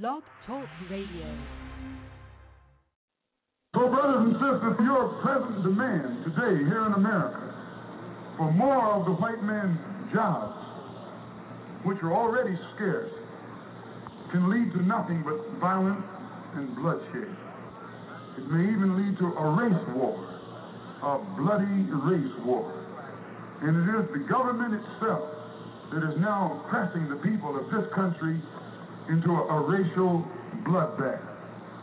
Blog Talk Radio. So, brothers and sisters, your present demand today here in America for more of the white man's jobs, which are already scarce, can lead to nothing but violence and bloodshed. It may even lead to a race war, a bloody race war. And it is the government itself that is now pressing the people of this country into a, a racial bloodbath.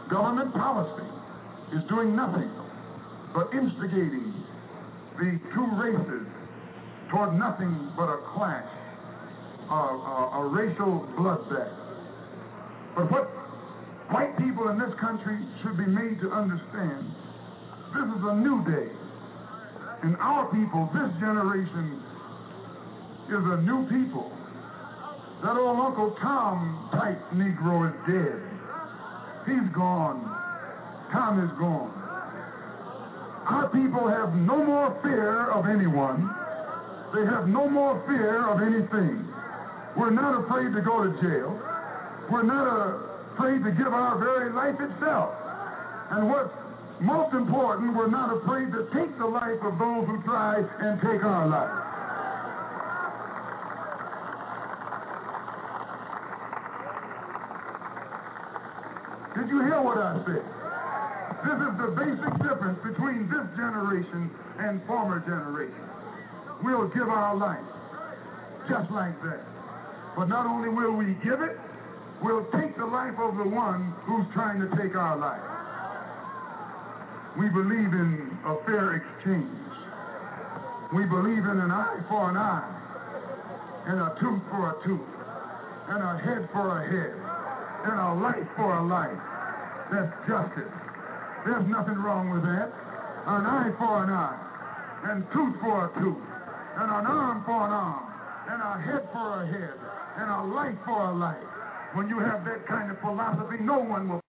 Government policy is doing nothing but instigating the two races toward nothing but a clash, a, a, a racial bloodbath. But what white people in this country should be made to understand, this is a new day. And our people, this generation, is a new people. That old Uncle Tom type Negro is dead. He's gone. Tom is gone. Our people have no more fear of anyone. They have no more fear of anything. We're not afraid to go to jail. We're not afraid to give our very life itself. And what's most important, we're not afraid to take the life of those who try and take our life. Did you hear what I said? This is the basic difference between this generation and former generations. We'll give our life just like that. But not only will we give it, we'll take the life of the one who's trying to take our life. We believe in a fair exchange. We believe in an eye for an eye, and a tooth for a tooth, and a head for a head, and a life for a life. That's justice. There's nothing wrong with that. An eye for an eye, and tooth for a tooth, and an arm for an arm, and a head for a head, and a life for a life. When you have that kind of philosophy, no one will.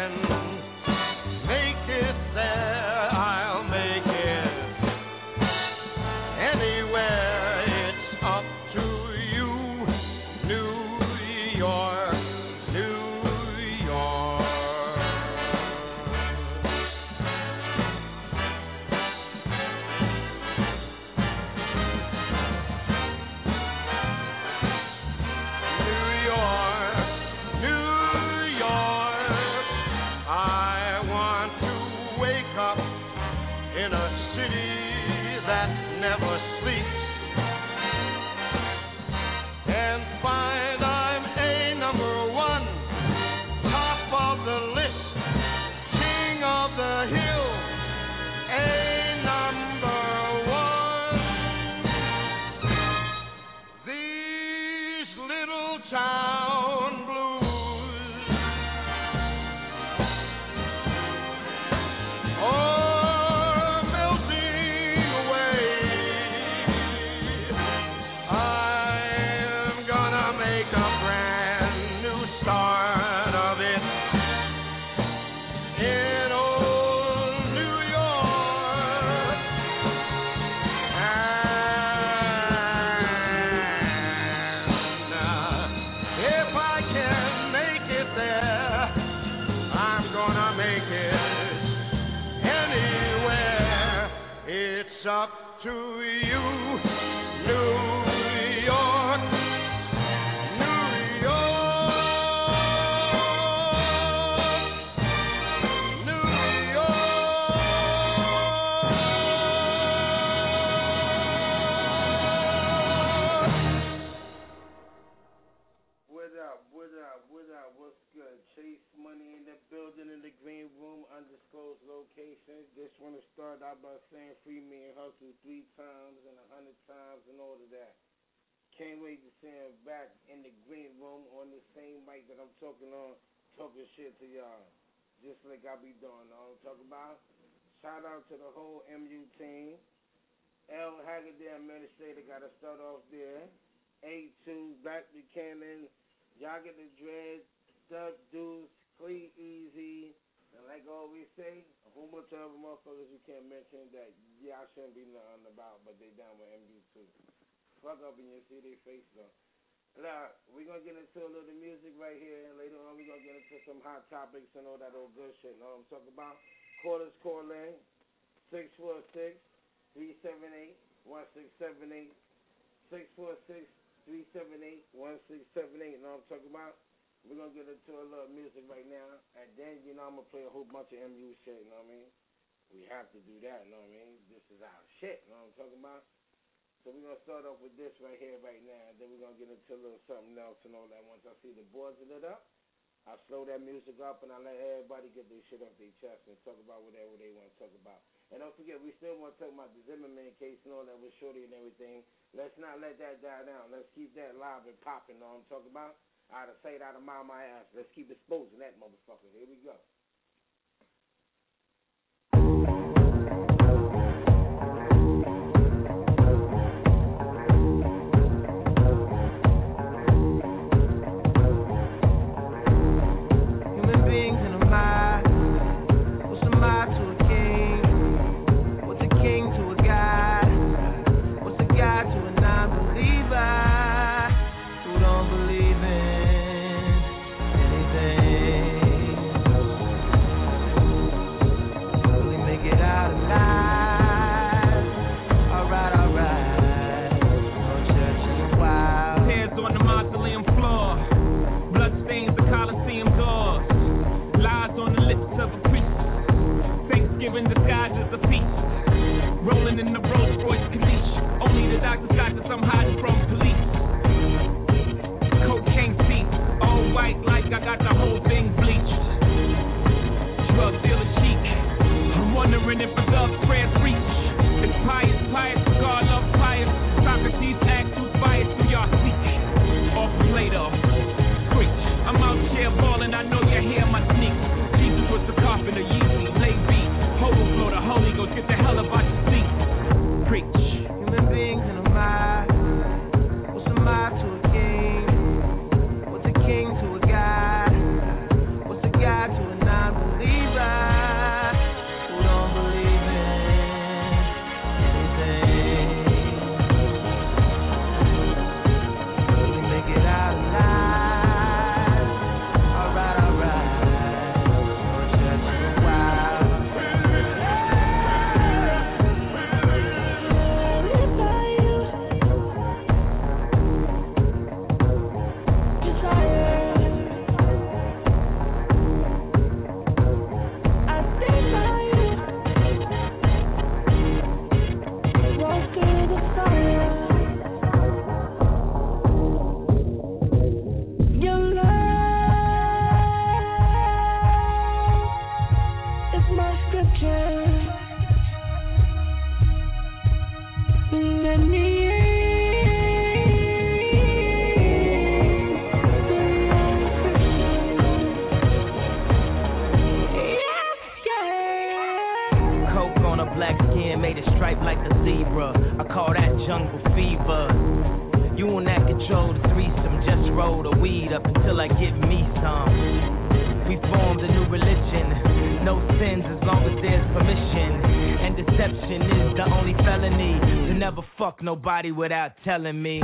Shout out to the whole MU team. L. Haggood, administrator, got to start off there. A2, Black Buchanan, y'all get the dread, Stuck Deuce, Clee Easy, and like I always say, a whole bunch of other motherfuckers you can't mention that y'all shouldn't be nothing about, but they down with MU too. Fuck up and you see their face though. Now, we're going to get into a little music right here, and later on we're going to get into some hot topics and all that old good shit. Know what I'm talking about? Quarters call in 646 378 1678. 646 378 1678. Know what I'm talking about? We're going to get into a little music right now, and then, you know, I'm going to play a whole bunch of MU shit, you know what I mean? We have to do that, you know what I mean? This is our shit, you know what I'm talking about? So we're to start off with this right here, right now, then we're to get into a little something else and all that once I see the boards lit up. I slow that music up and I let everybody get their shit off their chest and talk about whatever they want to talk about. And don't forget, we still want to talk about the Zimmerman case and all that with Shorty and everything. Let's not let that die down. Let's keep that live and popping. Know what I'm talking about? Out of sight, out of mind, my ass. Let's keep exposing that motherfucker. Here we go. Without telling me.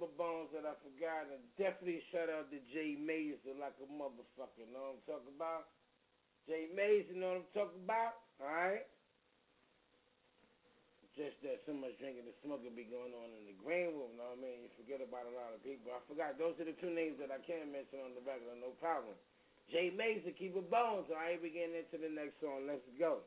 To Bones that I forgot, and definitely shout out to Jay Mazer like a motherfucker. Know what I'm talking about? Jay Mazer, know what I'm talking about? All right. Just that so much drinking and smoking be going on in the green room. Know what I mean? You forget about a lot of people. I forgot. Those are the two names that I can mention on the regular. No problem. Jay Mazer, Keeper Bones. All right, we getting into the next song. Let's go.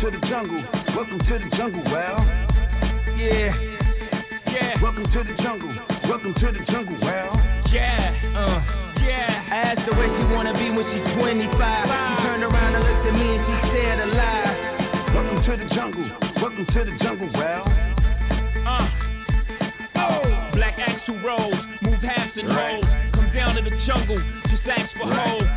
To the jungle. Welcome to the jungle, well. Yeah. Yeah. Welcome to the jungle. Welcome to the jungle, well. Yeah. Uh. Yeah. I asked her where she wanna be when she's 25. She turned around and looked at me and she said alive. Welcome to the jungle. Welcome to the jungle, well. Uh. Oh. Black axle rolls, move halves and Right. holes. Come down to the jungle, just ask for hoes.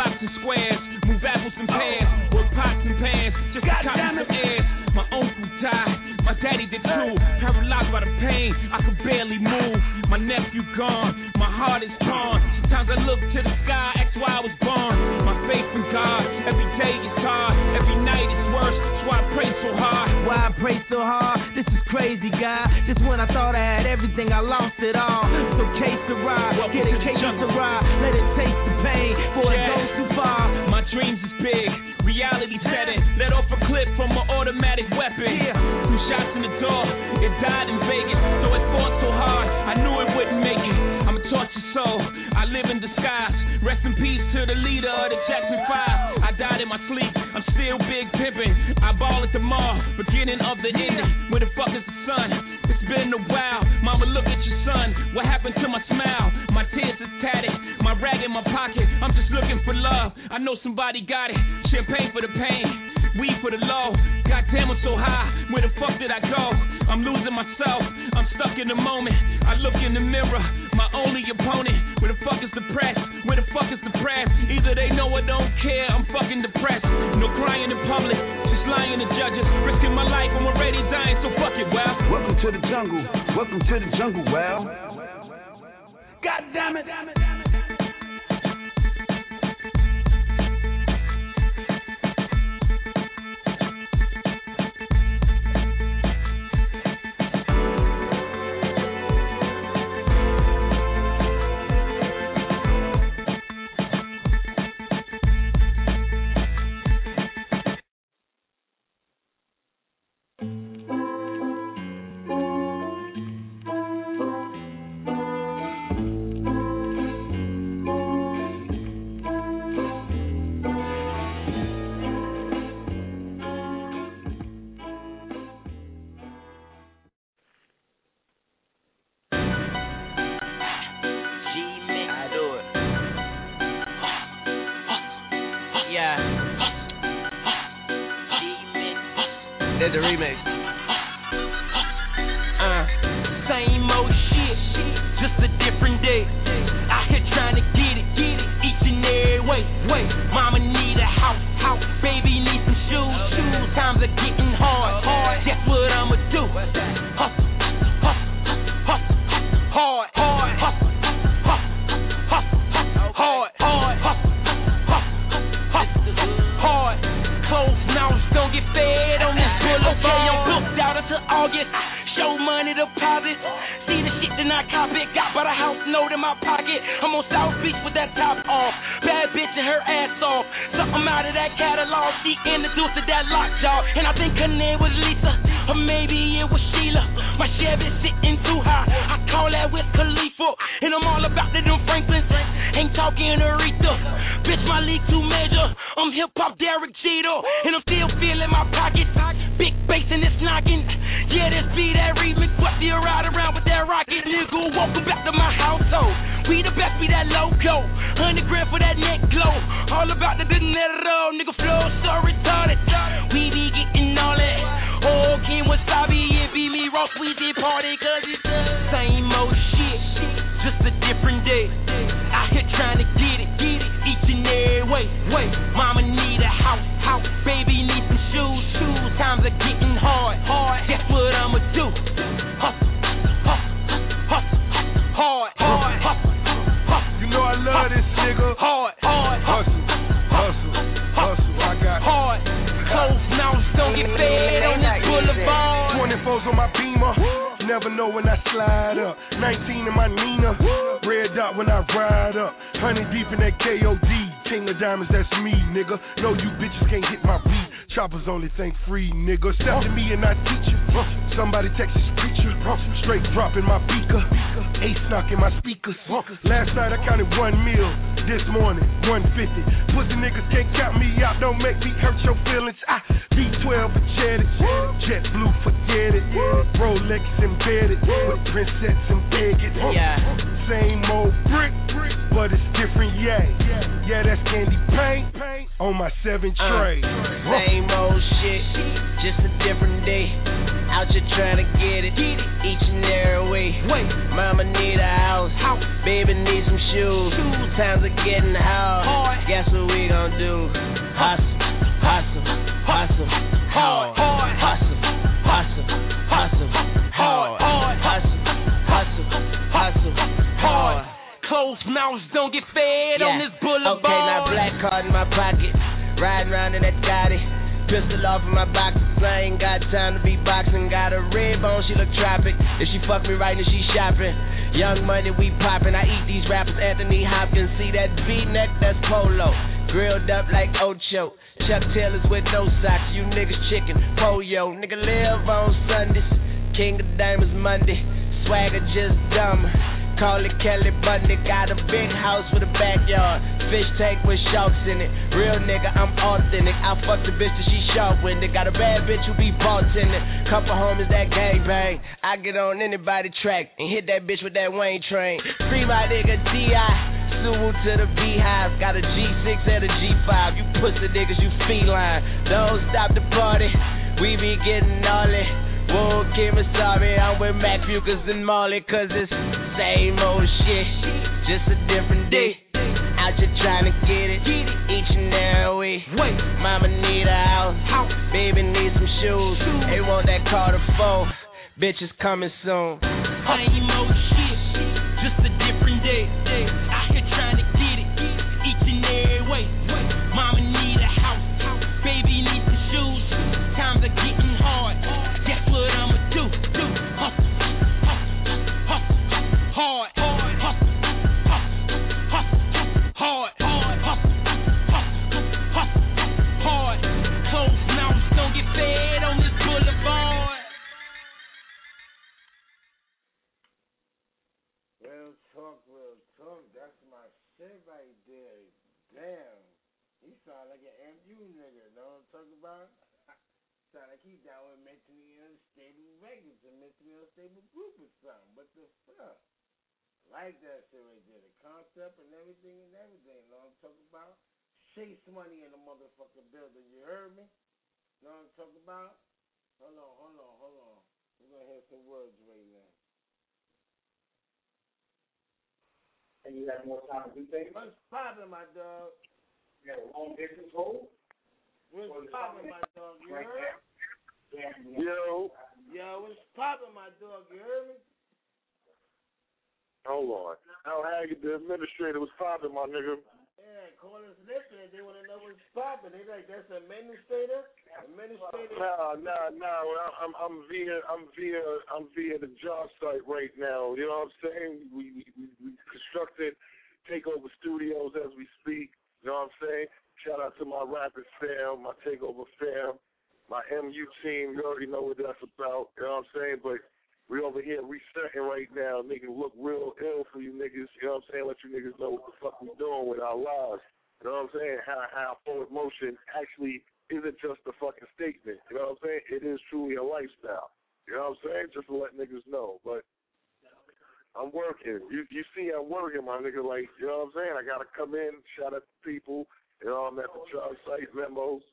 Blocks and squares, move apples and pears. Work pots and pans, just to copy some airs. My uncle died, my daddy did too. Paralyzed by the pain, I could barely move. My nephew gone, my heart is torn. Sometimes I look to the sky, ask why I was born. My faith in God, every day is hard, every night is worse. That's why I pray so hard. Why I pray so hard? This is crazy, God. This when I thought I had everything, I lost it all. So case the ride, get a case the ride. Let it taste the pain, before Yeah. it goes too far. My dreams is big, reality setting. Let off a clip from an automatic weapon. Yeah. Two shots in the door, it died in Vegas. So it fought so hard, I knew it wouldn't make it. I'm a tortured soul, I live in disguise. Rest in peace to the leader of the Jackson Five. I died in my sleep, still big pimping. I ball the mall, beginning of the ending. Where the fuck is the sun? It's been a while. Mama, look at your son. What happened to my smile? My tears is tatted, my rag in my pocket. I'm just looking for love. I know somebody got it. Champagne for the pain, weed for the low. Goddamn, I'm so high. Where the fuck did I go? I'm losing myself. I'm stuck in the moment. I look in the mirror, my only opponent. Where the fuck is the press? Where the fuck is the press? Either they know or don't care. I'm fucking depressed. No crying in public, just lying to judges. Risking my life, I'm already dying, so fuck it, well. Welcome to the jungle. Welcome to the jungle, well. God damn it. backyard. Fish tank with sharks in it. Real nigga, I'm authentic. I fuck the bitch that she sharp with it. Got a bad bitch who be bartending. Couple homies that gang bang. I get on anybody track and hit that bitch with that Wayne train. Free my nigga D.I. Suwu to the beehive. Got a G6 and a G5. You pussy niggas, you feline. Don't stop the party. We be getting all it. Whoa, Kim sorry. I'm with Mac Fukas and Molly, cause it's same old shit. Just a different day. I just tryna get it. Get it. Each and every week. Wait. Mama need a house. house. Baby need some shoes. shoes. They want that car to phone. Bitches coming soon. I ain't no shit. Just a different day. talk about. trying to keep that with mentally unstable records and mentally unstable group or something. What the fuck? like that shit right there. The concept and everything and everything. You know what I'm talking about? Chase money in the motherfucking building. You heard me? You know what I'm talking about? Hold on, hold on, hold on. We're gonna have some words right now. And you have more time to do things? What's poppin', my dog? You got a long distance hold? What's poppin', my dog? You Right heard? Yo, Yo, what's poppin', my dog? You heard me? hold on. L. Haggood, the administrator, was popping, my nigga. Yeah, callers listening. They wanna know what's poppin'. They like that's administrator. Administrator. Nah, nah, nah. I'm, I'm via, I'm via, I'm via the job site right now. You know what I'm saying? We, we, we constructed Takeover Studios as we speak. You know what I'm saying? Shout out to my Rapid fam, my Takeover fam, my MU team. You already know what that's about. You know what I'm saying? But we over here resetting right now, making look real ill for you niggas. You know what I'm saying? Let you niggas know what the fuck we doing with our lives. You know what I'm saying? How how forward motion actually isn't just a fucking statement. You know what I'm saying? It is truly a lifestyle. You know what I'm saying? Just to let niggas know. But I'm working. You you see I'm working, my nigga. Like, you know what I'm saying? I gotta come in, shout out to people. You know, I'm at the job site, memos,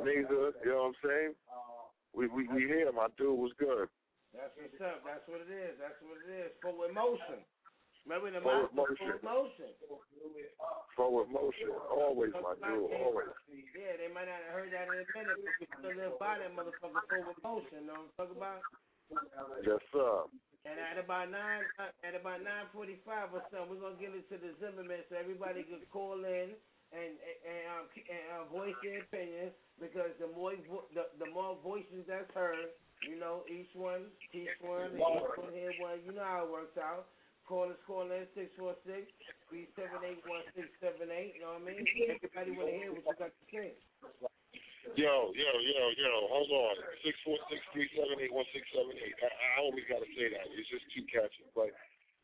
Nazer, you know what I'm saying? We we we here, my dude was good. That's what's up. That's what it is. That's what it is. Forward motion. Remember the Forward motion. forward motion. Forward motion. Always, my dude, always. Yeah, they might not have heard that in a minute, but we still live by that motherfucker forward motion. You Know what I'm talking about? Yes, sir. And at about nine, at about nine forty-five or something, we're gonna get into the Zimmerman so everybody can call in and and, um, and uh, voice their opinions because the more vo- the, the more voices that's heard, you know, each one, each one, each one here one, you know how it works out. Call us, call in six four six three seven eight one six seven eight. You know what I mean? Everybody want to hear what you got to say. Yo, yo, yo, yo, hold on. Six four six three seven eight one six seven eight. I, I always gotta say that. It's just too catchy. But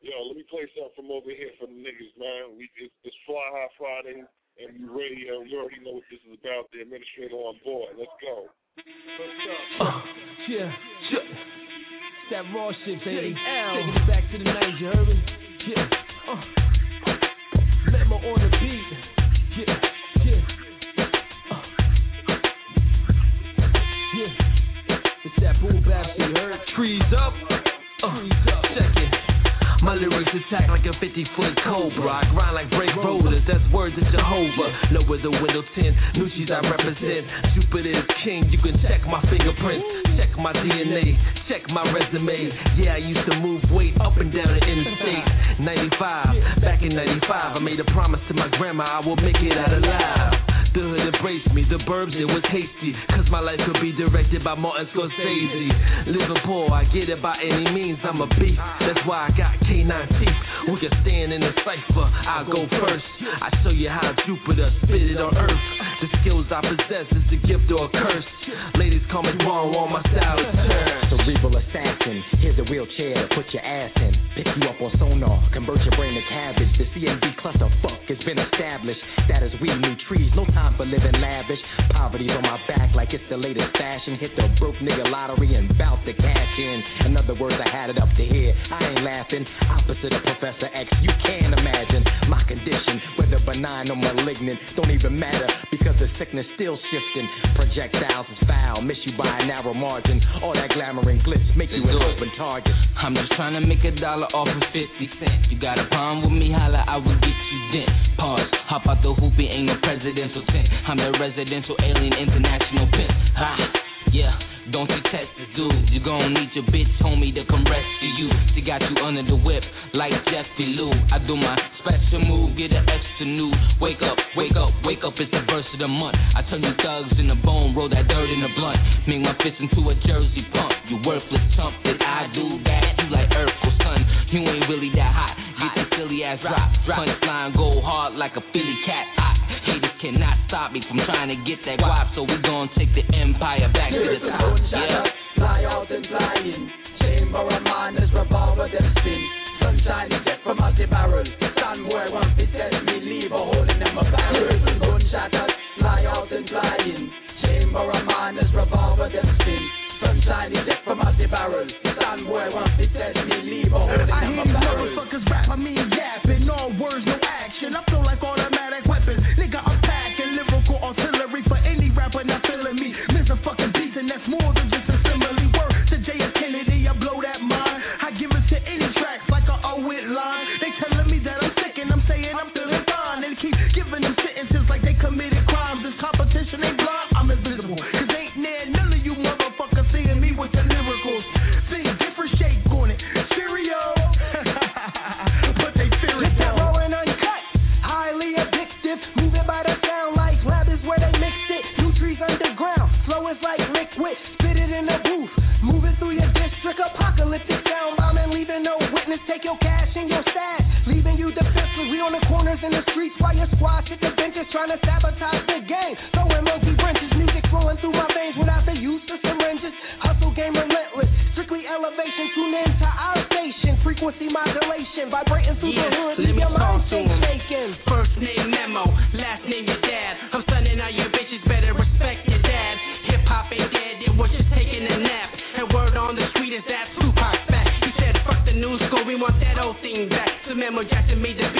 yo, let me play something from over here for the niggas, man. We it's, it's Fly High Friday and you radio. You already know what this is about. The administrator on board. Let's go. Uh, yeah, yeah. That raw shit, baby. Taking it back to the 90s, you heard me? Yeah. Uh. Memo on the beat. Yeah, yeah. Uh. Yeah. It's that boom bap shit, you heard? Trees up. Uh. Check it. My lyrics attack like a 50 foot cobra. I grind like brake rollers, that's words of Jehovah. Lower the window 10, Nucci's I represent. Jupiter king, you can check my fingerprints. Check my DNA, check my resume. Yeah, I used to move weight up and down the interstate. 95, back in 95, I made a promise to my grandma I will make it out alive. The hood embraced me, the burbs it was hasty. Cause my life could be directed by Martin Scorsese. Living poor, I get it by any means, I'm a beast. That's why I got K9 teeth. We can stand in the cipher, I'll go first. I show you how Jupiter spit it on earth. The skills I possess is a gift or a curse. Ladies call me wrong on my style is. Cerebral assassin, here's a wheelchair to put your ass in. Pick you up on sonar, convert your brain to cabbage. The CMB cluster fuck has been established. That is we new trees, no time for living lavish. Poverty's on my back like it's the latest fashion. Hit the broke nigga lottery and bout to cash in. In other words, I had it up to here. I ain't laughing. Opposite of Professor X, you can't imagine my condition, whether benign or malignant, don't even matter because the sickness still shifting. Projectiles is foul, miss you by a narrow margin. All that glamour and glitz make you an open target. I'm just trying to make a dollar off of 50 cents. You got a problem with me, holla, I will get you dent. Pause, hop out the hoopy, ain't a presidential tent. I'm the residential alien international pimp. Ha, yeah. Don't you test this dude. You gon' need your bitch homie to come rescue you. She got you under the whip like Jeffy Lou. I do my special move, get an extra new. Wake up, wake up, wake up, it's the verse of the month. I turn you thugs in the bone, roll that dirt in the blunt. Make my fist into a jersey pump. You worthless chump, that I do that. You like Urkel, son. You ain't really that hot. Get the silly ass drop. Punchline go hard like a Philly cat. I, haters cannot stop me from trying to get that guap. So we gon' take the empire back to the top. Yeah. Fly out and fly in. Chamber madness, revolver them spin. Sunshine is jet from out the barrel. Stand boy want to test me, leave a hole in them a barrel. Gunshotters, fly out and fly in. Chamber madness, revolver them spin. Sunshine is jet from out the barrel. Stand boy want to test me, leave a hole in them a hear these motherfuckers rap, I mean yapping, words, no action. I feel like automatic weapons. Nigga, I'm packing lyrical artillery for any rapper not feeling me. That's more Take your cash and your stash, leaving you defenseless. We on the corners in the streets while your squad shit the benches trying to sabotage the game. Throwing multi wrenches, music flowing through my veins without the use of syringes. Hustle game relentless, strictly elevation. Tune in to our station, frequency modulation, vibrating through yeah, the hood. Leave your mind shaking. First name memo, last name your dad. I'm sending out your bitch don't back. The Jackson made the beat.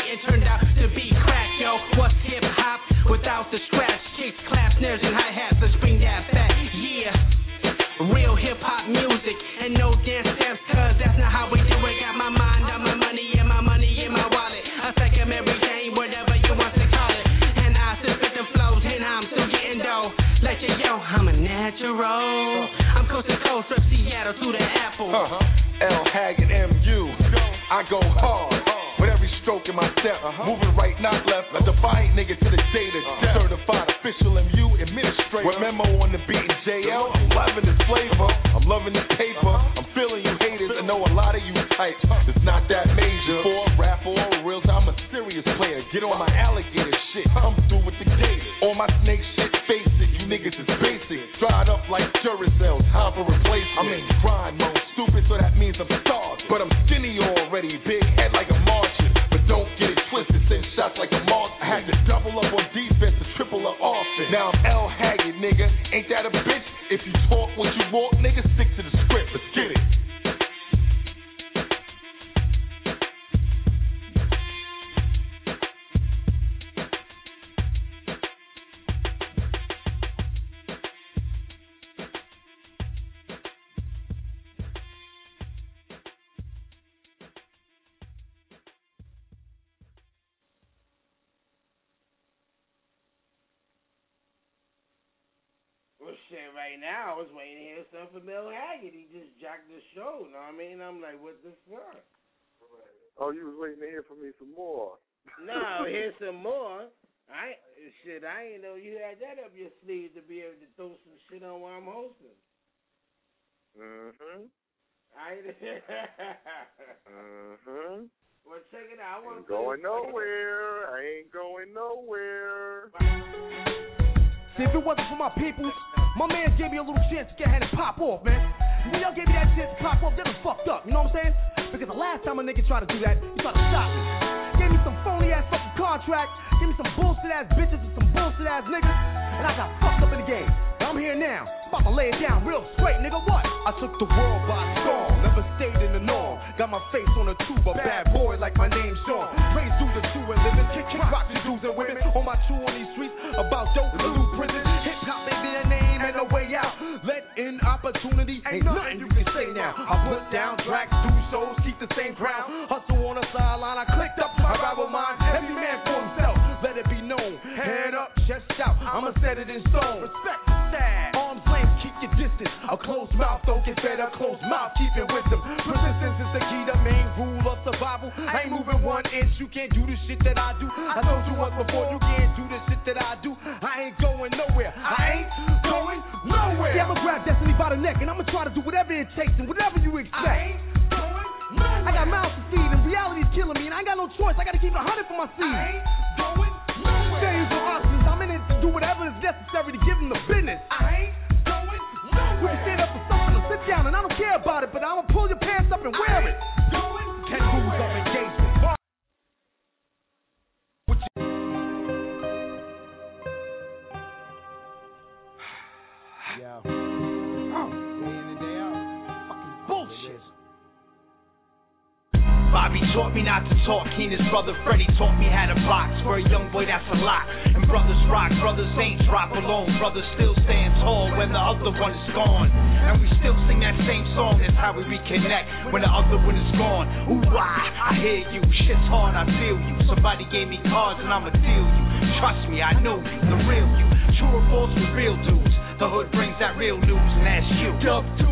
taught me not to talk. Keenan's brother Freddie taught me how to box. For a young boy, that's a lot. And brothers rock, brothers ain't drop alone. Brothers still stand tall when the other one is gone. And we still sing that same song. That's how we reconnect when the other one is gone. Ooh, why? I hear you. Shit's hard, I feel you. Somebody gave me cards and I'ma deal you. Trust me, I know you, the real you. True or false with real dudes. The hood brings that real news, and that's you. Dub 2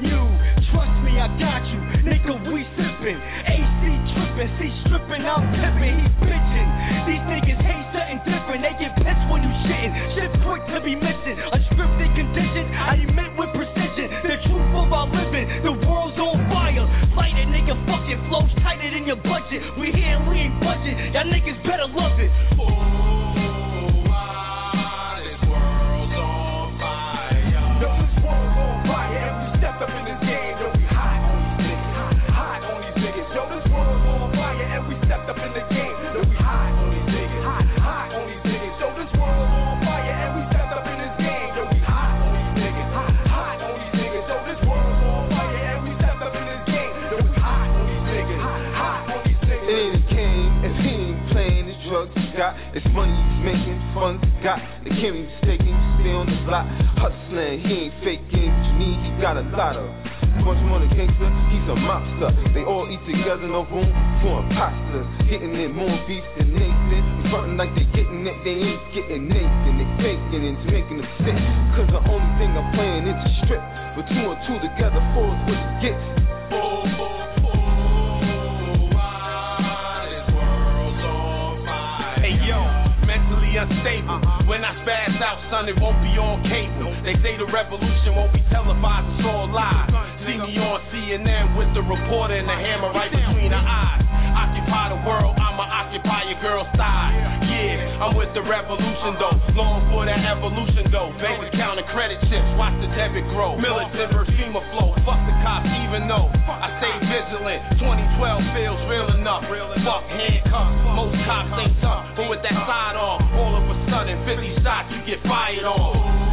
you. Trust me, I got you. Nigga, we sippin'. AC trippin', C strippin', I'm pippin', he bitchin'. These niggas hate something different. They get pissed when you shittin'. Shit quick to be missing. A scripted condition, I admit with precision. The truth of our living, the world's on fire. Light it, nigga, fuck it. Flows tighter than your budget. We here and we ain't budget. Y'all niggas better love it. Oh. It's money he's making, funds he got. They can't be stay on the block, hustling. He ain't faking. What you need, he got a lot of. Bunch more than gangster, he's a mobster. They all eat together, no room for imposters. Hitting it more beef than Nathan. Frontin' like they getting it, they ain't getting Nathan. They faking and making them sick. Cause the only thing I'm playing is a strip. But two and two together, four is what you get. Hey unstable. When I spaz out, son, it won't be on cable. They say the revolution won't be televised, it's all live. See me on CNN with the reporter and the hammer right between the eyes. Occupy the world, I'ma occupy your girl's thigh. Yeah, I'm with the revolution though. Long for that evolution though. Baby counting credit chips, watch the debit grow. Militant FEMA flow. Fuck the cops, even though I stay vigilant. 2012 feels real enough. Fuck handcuffs, most cops ain't tough. But with that side on, all of a sudden 50 shots, you get fired on.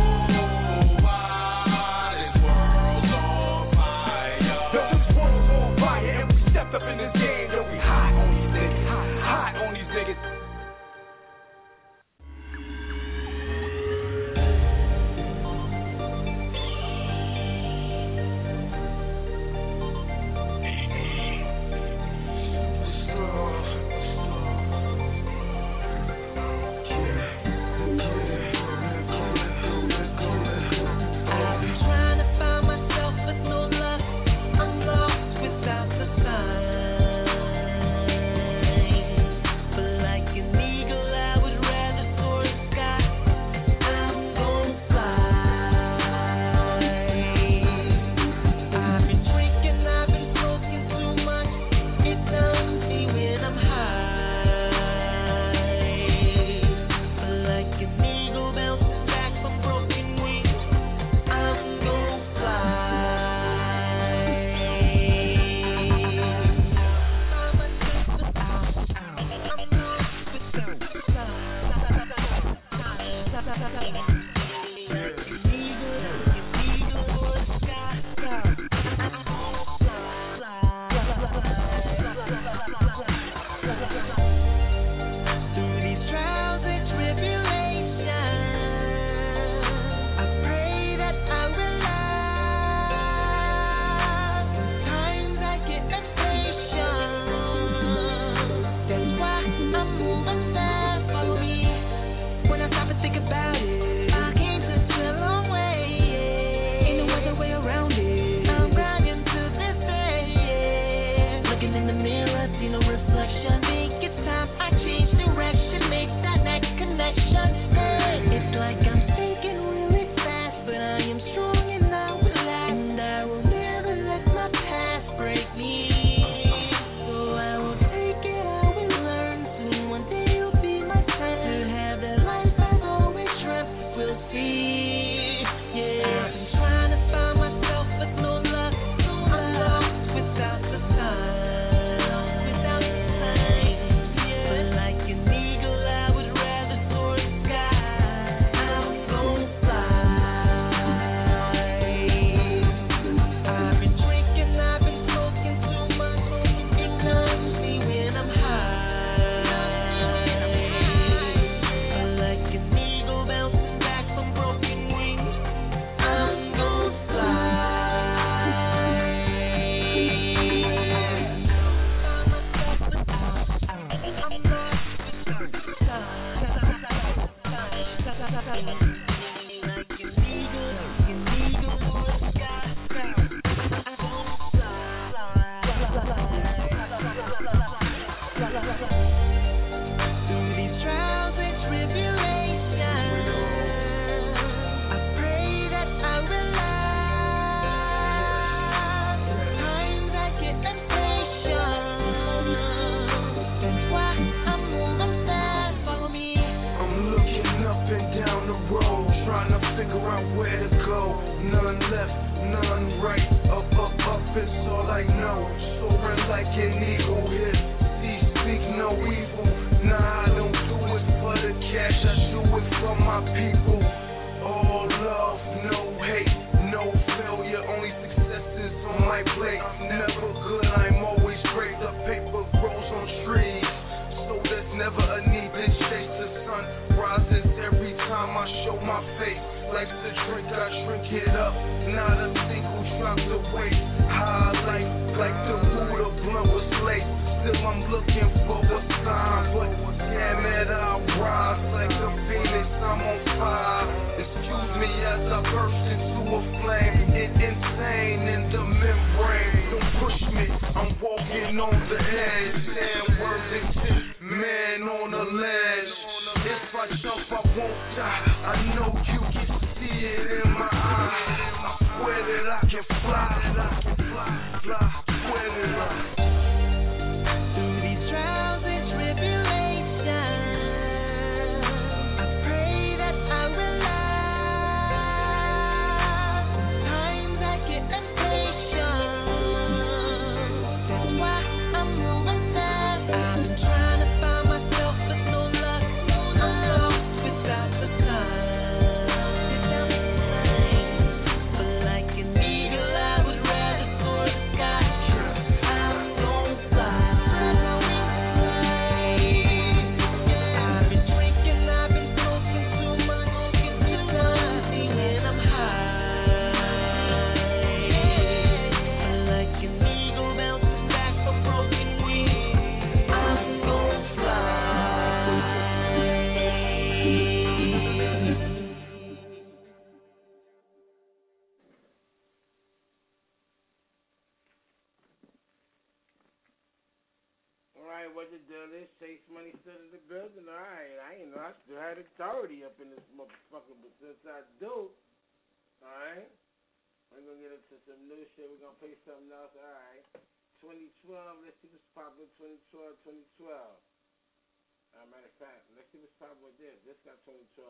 Some new shit. We're gonna play something else. All right, 2012. Let's see what's popping. 2012, 2012. Uh, matter of fact, let's see what's popping with this. This got 2012.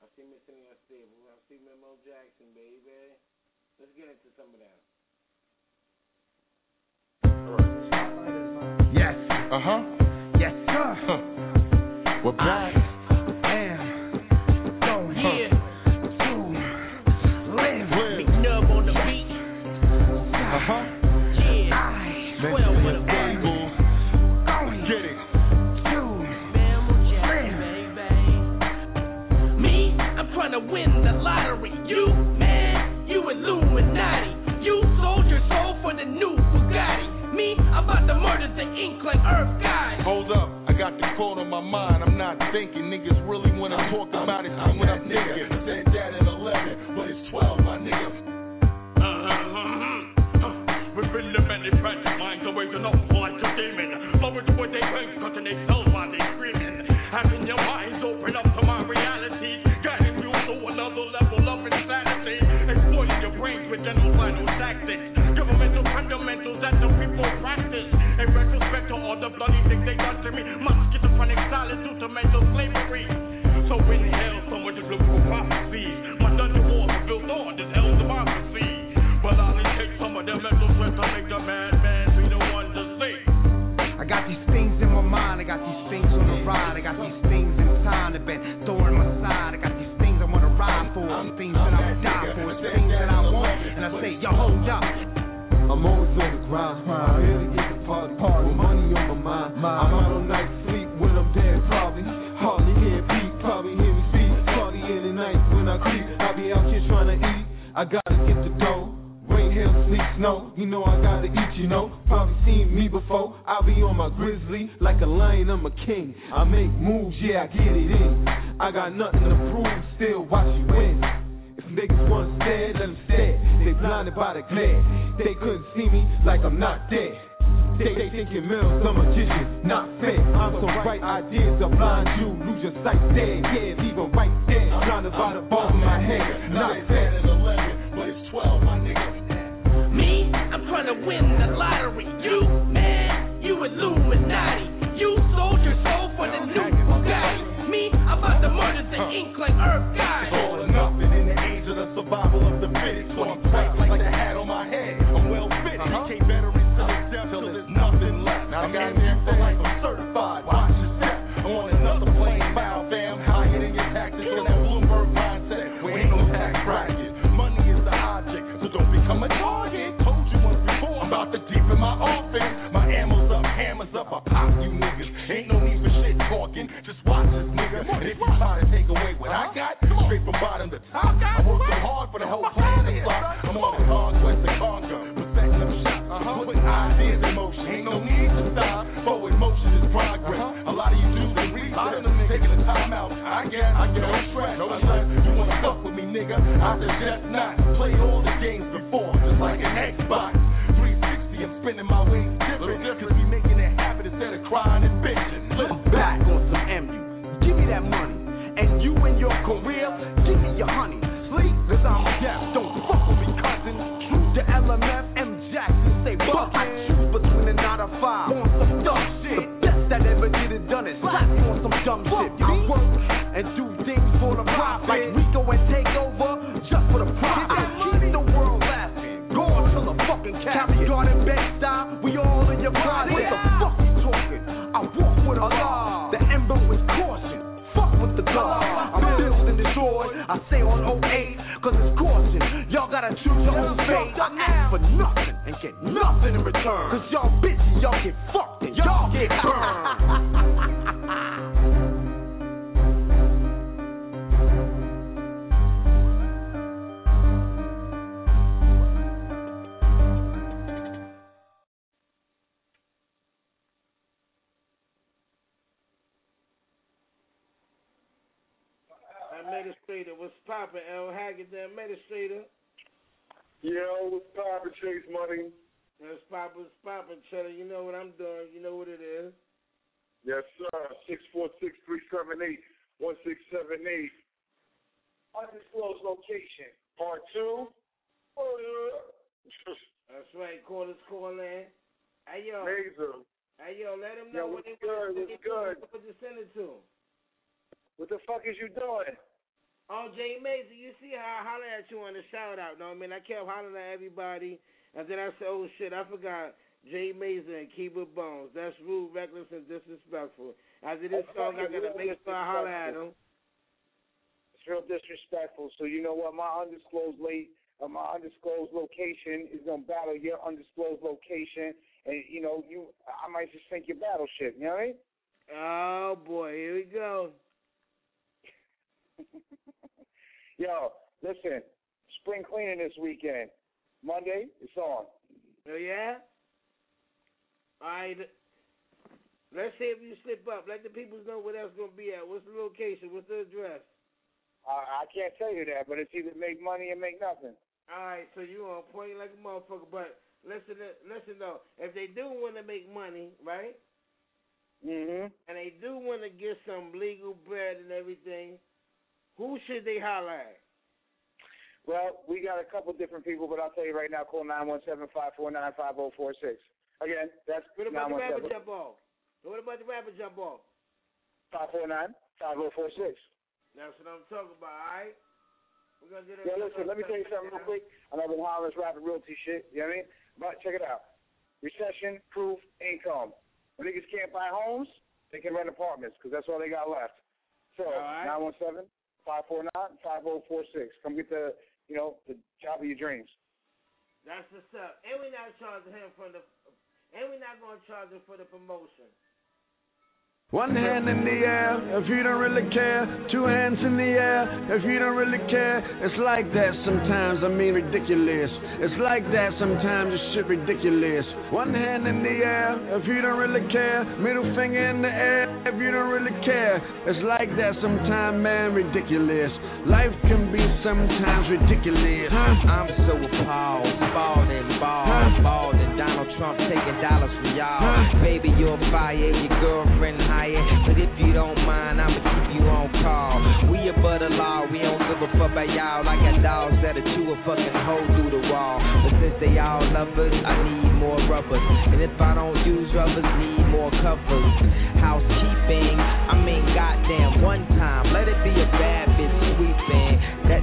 I see Missing Unstable. I see Memo Jackson, baby. Let's get into some of that. Yes. Uh huh. Yes, sir. We're back. Am going Huh. Lottery. You, man, you Illuminati. You sold your soul for the new Bugatti. Me, I'm about to murder the Inkling Earth guy. Hold up, I got the quote on my mind. I'm not thinking. Niggas really wanna talk about it. See what I'm thinking. Said that at 11, but it's 12, my nigga. Uh-huh, uh-huh. We've been the many frantic minds awaken up like a demon. Flowing to what they think, cutting they tell while they screaming. Having your minds that the people practice. In retrospect to all the bloody things they done to me. Schizophrenic silence due to mental slavery. So prophecy. My dungeon walls are built on this hell's democracy. I'll take some of their mental to make the madman be the one to see. I got these things in my mind, I got these things on the ride, I got these things in time that been throwing my side, I got these things I wanna ride for, things that I die for, things that I want, and I say, yo, hold up. I'm always on the grind. I'm here to get the party. With money on my mind. I'm out all night sleep when I'm dead, probably. Hardly hear beat, probably hear me speak. Party in the night when I creep. I be out here trying to eat. I gotta get the dough. Rain, hail, sleet, snow. You know I gotta eat, you know. Probably seen me before. I be on my grizzly. Like a lion, I'm a king. I make moves, yeah, I get it in. I got nothing to prove, still watch you win. Niggas want stare, let them. They blinded by the glare. They couldn't see me like I'm not dead. They, they thinking Mills, a magician, not fair. I'm so right, ideas are blind you, lose your sight there. Yeah, leave 'em right there. Blinded by the ball of my head, not fair. Said 11, but it's 12, my nigga. Me, I'm trying to win the lottery. You, man, you Illuminati. You sold your soul for the new Bugatti. Me, I'm about to murder the ink like Earth guys. It's all or nothing in the age of the survival of the fittest. So I'm tight like the hat on my head. I'm well fitted. Uh-huh. K veterans to the death till there's nothing left. I'm in there for life. I'm certified. Watch your step. I'm on another plane, bound fam, higher than your taxes. On that Bloomberg mindset, we ain't no tax bracket. Money is the object, so don't become a target. Told you once before, I'm about to deepen my offense. My ammo's up, hammers up. I Boxes, nigga. And if you try to take away what I got, straight from bottom to top, I work so hard for the whole planet to fly. I'm on the hard conquest to conquer, perspective shot, Putting uh-huh. ideas in motion. Ain't no need to stop, forward motion is progress. A lot of you dudes are research, taking the time out. I guess, I get on track. no stress. You wanna fuck with me, nigga? I suggest not. Play all the games before, just like an Xbox 360 and spinning my wings. Poppin', what's Cheddar? You know what I'm doing. You know what it is. Yes, sir. Six four six three seven eight one six seven eight. Undisclosed location. Part two. Oh yeah. That's right. Call us, call in. Hey, yo. Amazing. Hey, yo, let them Yo, know what's what they good? what What's good? What to send it to 'em. What the fuck is you doing? Oh, Jay Mason, you see how I holler at you on the shout out, know what I mean? I kept hollering at everybody, and then I said, oh shit, I forgot Jay Mason and It Bones. That's rude, reckless, and disrespectful. After this That's song, I gotta make sure I holler at him. It's real disrespectful. So you know what? My undisclosed late, uh, my undisclosed location is gonna battle your undisclosed location, and you know you, I might just sink your battleship. You know what I mean? Oh boy, here we go. Yo, listen, spring cleaning this weekend. Monday, it's on. Oh yeah. All right. Let's see if you slip up. Let the people know where that's gonna be at. What's the location? What's the address? I, I can't tell you that, but it's either make money or make nothing. All right, so you on point like a motherfucker. But listen, to, listen though, if they do want to make money, right? Mhm. And they do want to get some legal bread and everything. Who should they holler at? Well, we got a couple different people, but I'll tell you right now, call nine one seven five four nine five zero four six. Again, that's What about the nine rapper jump off? What about the rapper jump off? five four nine five zero four six. That's what I'm talking about. All right. We're gonna get Yeah, listen, let me tell you something real quick. I know I've been hollering this rapid realty shit, you know what I mean? But check it out. Recession proof income. When niggas can't buy homes, they can rent apartments because that's all they got left. So, All right. 917 549 5046. Come get the, you know, the job of your dreams. That's what's up. And we're not charging him for the, and we're not gonna charge him for the promotion. One hand in the air if you don't really care. Two hands in the air if you don't really care. It's like that sometimes, I mean ridiculous. It's like that sometimes, it's shit ridiculous. One hand in the air if you don't really care. Middle finger in the air if you don't really care. It's like that sometimes, man, ridiculous. Life can be sometimes ridiculous. I'm so appalled, ballin', ball, ballin'. Donald Trump taking dollars from y'all. Baby, you're fired, your girlfriend hired. But if you don't mind, I'ma keep you on call. We above the law, we don't give a fuck about y'all. I got dogs that'll chew a fucking hole through the wall. But since they all lovers, I need more rubbers. And if I don't use rubbers, need more covers. Housekeeping, I mean, goddamn, one time, let it be a bad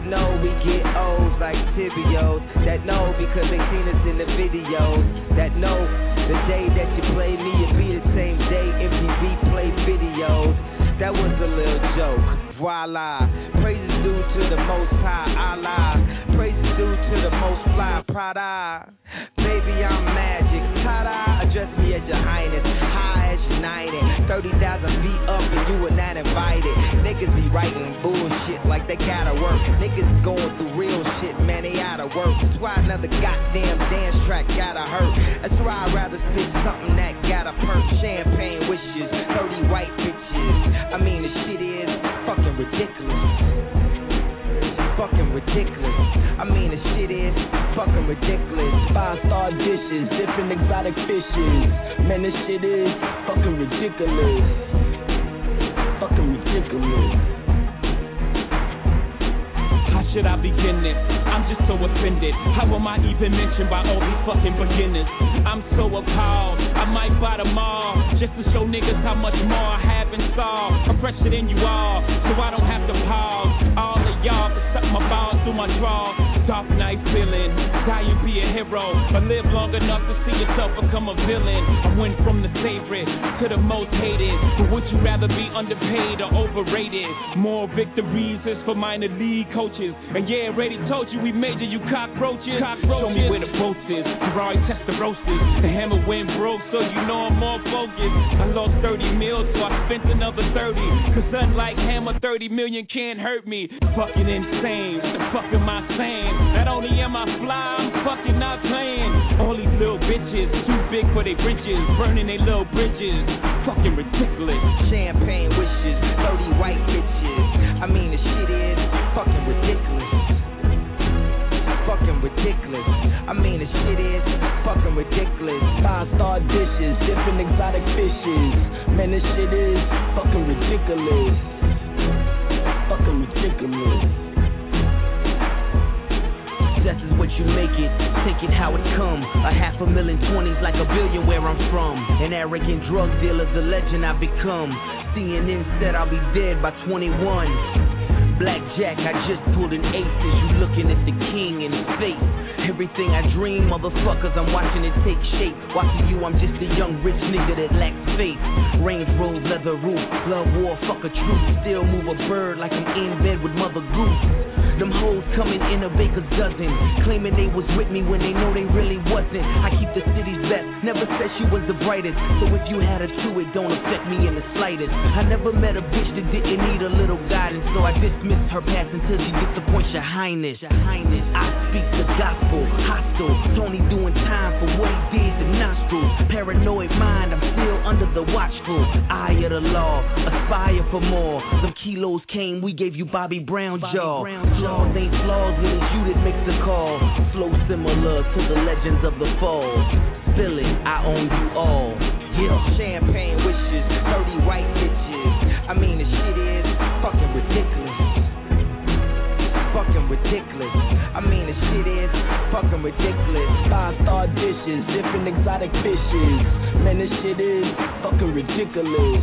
know we get O's like tibios. That know because they seen us in the videos. That know the day that you play me, it be the same day MTV play videos. That was a little joke. Voila. Praises due to the most high Allah. Praises due to the most fly Prada. Baby, I'm magic. Ta-da. Address me as your highness. High as United. 30,000 feet up and you were not invited. Niggas be writing bullshit like they gotta work. Niggas going through real shit, man, they out of work. That's why another goddamn dance track gotta hurt. That's why I'd rather spit something that gotta perk. Champagne wishes, 30 white bitches. I mean, the shit is fucking ridiculous. Ridiculous. I mean, the shit is fucking ridiculous. Five star dishes, different exotic fishes. Man, this shit is fucking ridiculous. Fucking ridiculous. How should I begin this? I'm just so offended. How am I even mentioned by all these fucking beginners? I'm so appalled. I might buy them all just to show niggas how much more I have in store. I'm fresher than you all, so I don't have to pause. All y'all can suck my balls through my draw. Dark Knight feeling, die and be a hero, but live long enough to see yourself become a villain. I went from the favorite to the most hated. But would you rather be underpaid or overrated? More victories is for minor league coaches. And yeah, already told you we major you cockroaches. cockroaches. Show me where the boats is. Ferrari Testarossas. The hammer went broke, so you know I'm more focused. I lost 30 mil, so I spent another 30. Cause unlike hammer, 30 million can't hurt me. Fucking insane. What the fuck am I saying? Not only am I fly, I'm fucking not playing. All these little bitches, too big for their bridges, burning their little bridges. Fucking ridiculous. Champagne wishes, 30 white bitches. I mean, the shit is fucking ridiculous. Fucking ridiculous. I mean, the shit is fucking ridiculous. Five star dishes, different exotic fishes. Man, this shit is fucking ridiculous. Ridiculous. Success is what you make it. Take it how it come. A half a million twenties like a billion where I'm from. An arrogant drug dealer, the legend I become. CNN said I'll be dead by 21. Blackjack, I just pulled an ace as you looking at the king in his face. Everything I dream, motherfuckers, I'm watching it take shape. Watching you, I'm just a young rich nigga that lacks faith. Range road, leather roof, love war, fuck a truth. Still move a bird like I'm in bed with Mother Goose. Them hoes coming in a baker's dozen, claiming they was with me when they know they really wasn't. I keep the city's best, never said she was the brightest. So if you had her too, it don't affect me in the slightest. I never met a bitch that didn't need a little guidance, so I dismissed her past until she disappoints your highness. Your highness, I speak the gospel, hostile. Tony doing time for what he did to nostrils. Paranoid mind, I'm still under the watchful eye of the law. Aspire for more. Some kilos came, we gave you Bobby Brown jaw. Flaws ain't flaws it's you that makes the call. Flow similar to the legends of the fall. It, I own you all. Yeah, champagne wishes, 30 white bitches. I mean, the shit is fucking ridiculous. Fucking ridiculous. I mean, the shit is fucking ridiculous. Five star dishes, different exotic fishes. Man, this shit is fucking ridiculous.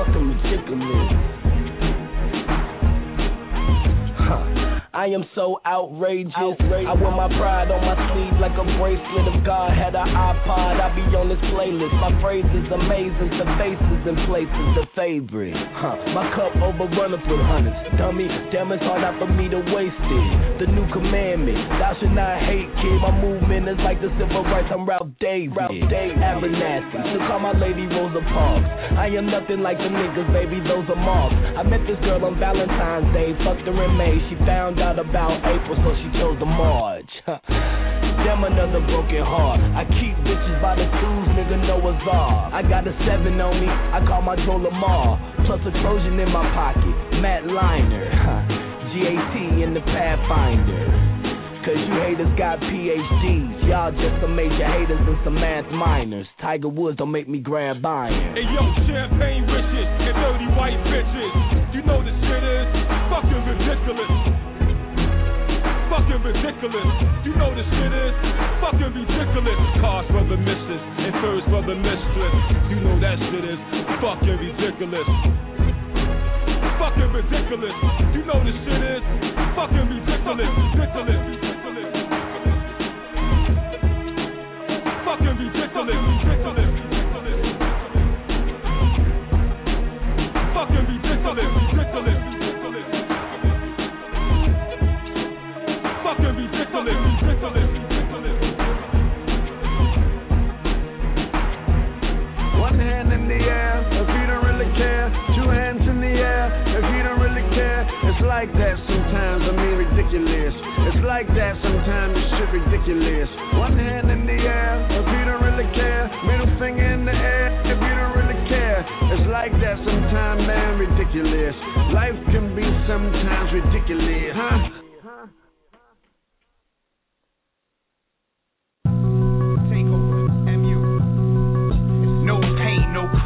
Fucking ridiculous. I am so outrageous. I wear my pride on my sleeve like a bracelet. If God had an iPod, I'd be on this playlist. My phrase is amazing, the faces and places, the favorite. Huh. My cup overrunneth with hundreds. Dummy, damn it's hard not for me to waste it. The new commandment, thou should not hate, kid. My movement is like the civil rights. I'm Ralph David. Ralph David. Abernathy. So call my lady Rosa Parks. I am nothing like the niggas, baby. Those are marks. I met this girl on Valentine's Day. Fucked her in May. She found out about April, so she chose the March. Damn another broken heart. I keep bitches by the twos, nigga Noah's Ark. I got a seven on me, I call my Joe Lamar. Plus a Trojan in my pocket, Matt Leinart. GAT in the Pathfinder. Cause you haters got PhDs. Y'all just some major haters and some math minors. Tiger Woods don't make me grab iron. Hey yo, champagne wishes and dirty white bitches. You know this shit is fucking ridiculous. Fucking ridiculous. You know this shit is fucking ridiculous. Cars for the missus and furs for the mistress. You know that shit is fucking ridiculous. Fucking ridiculous. You know this shit is fucking ridiculous. Ridiculous. Ridiculous. Fucking ridiculous. Ridiculous. hand in the air if you don't really care. Two hands in the air if you don't really care. It's like that sometimes, I mean ridiculous. It's like that sometimes, it's shit ridiculous. One hand in the air if you don't really care. Middle finger in the air if you don't really care. It's like that sometimes, man, ridiculous. Life can be sometimes ridiculous, huh?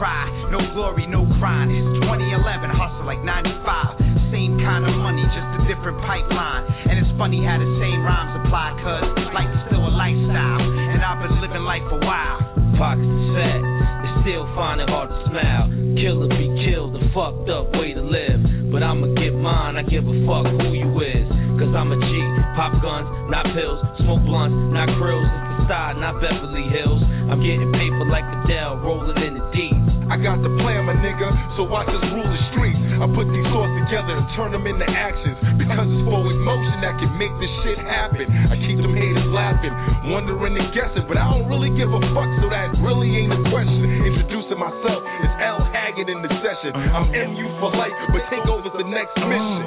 cry. No glory, no crime. It's 2011, hustle like 95 same kind of money, just a different pipeline. And it's funny how the same rhymes apply, cause life is still a lifestyle. And I've been living life a while. Pockets set, it's still finding hard to smile. Kill or be killed, the fucked up way to live. But I'ma get mine, I give a fuck who you is. Cause I'm a G, pop guns, not pills, smoke blunts, not grills, it's the side, not Beverly Hills. I'm getting paper like Adele, rolling in the deep. I got the plan, my nigga, so I just rule the streets. I put these thoughts together and turn them into actions. Because it's forward motion that can make this shit happen. I keep them haters laughing, wondering and guessing, but I don't really give a fuck, so that really ain't a question. Introducing myself is L. Haggood in the session. I'm MU for life, but take over the next mission.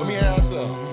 Let me ask. Uh,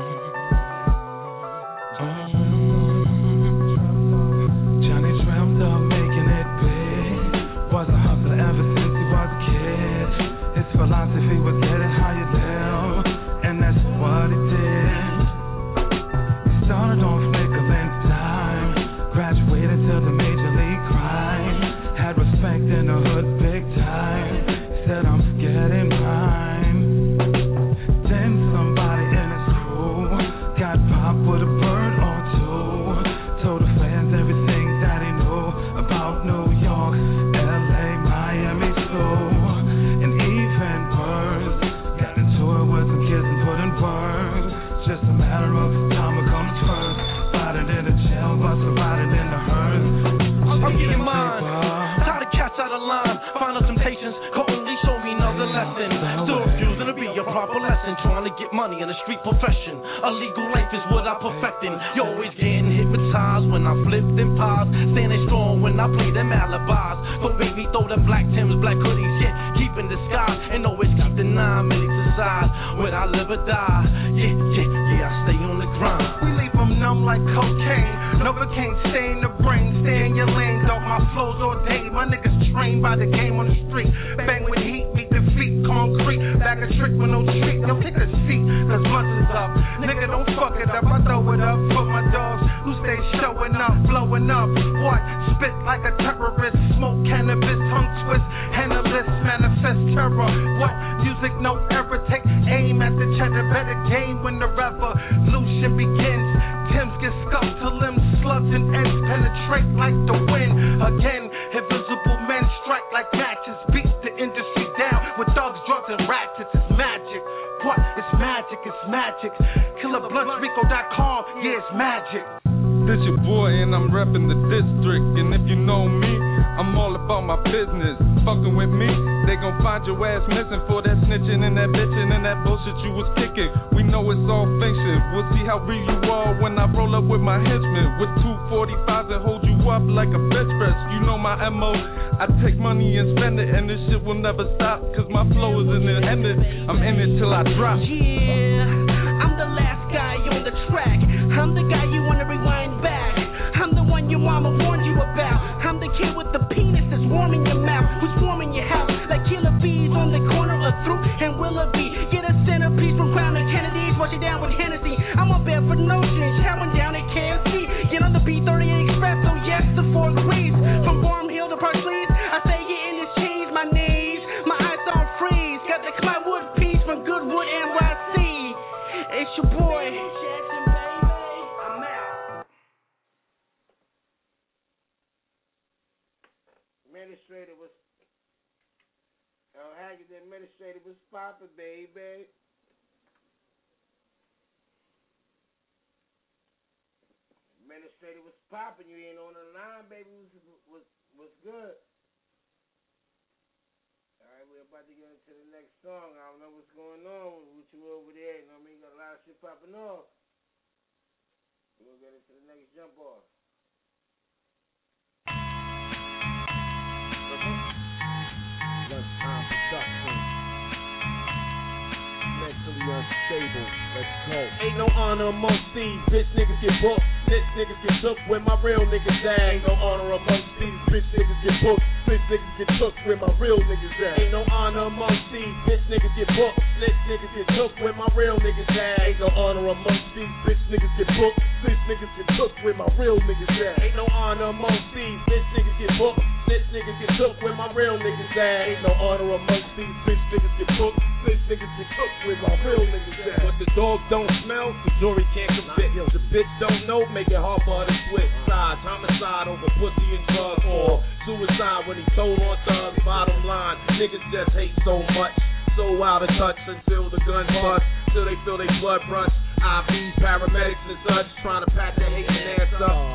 booked. Snitch niggas get took where my real niggas at. Ain't no honor amongst these bitch niggas get booked. Snitch niggas get took where my real niggas at. Ain't no honor amongst these bitch niggas get booked. Snitch niggas get took where my real niggas at. Ain't no honor amongst these bitch niggas get booked. Snitch niggas get took where my real niggas at. Ain't no honor amongst these bitch niggas get booked. Snitch niggas get took where my real niggas at. But the dog don't smell, the jury can't convict. The bitch don't know, make it hard for her to switch sides. Homicide over pussy and drugs, or suicide when he told on thugs. Bottom line, niggas just hate so much. So out of touch until the gun bust, till they feel they blood rush. IVs, paramedics and such, trying to pack their hating ass up.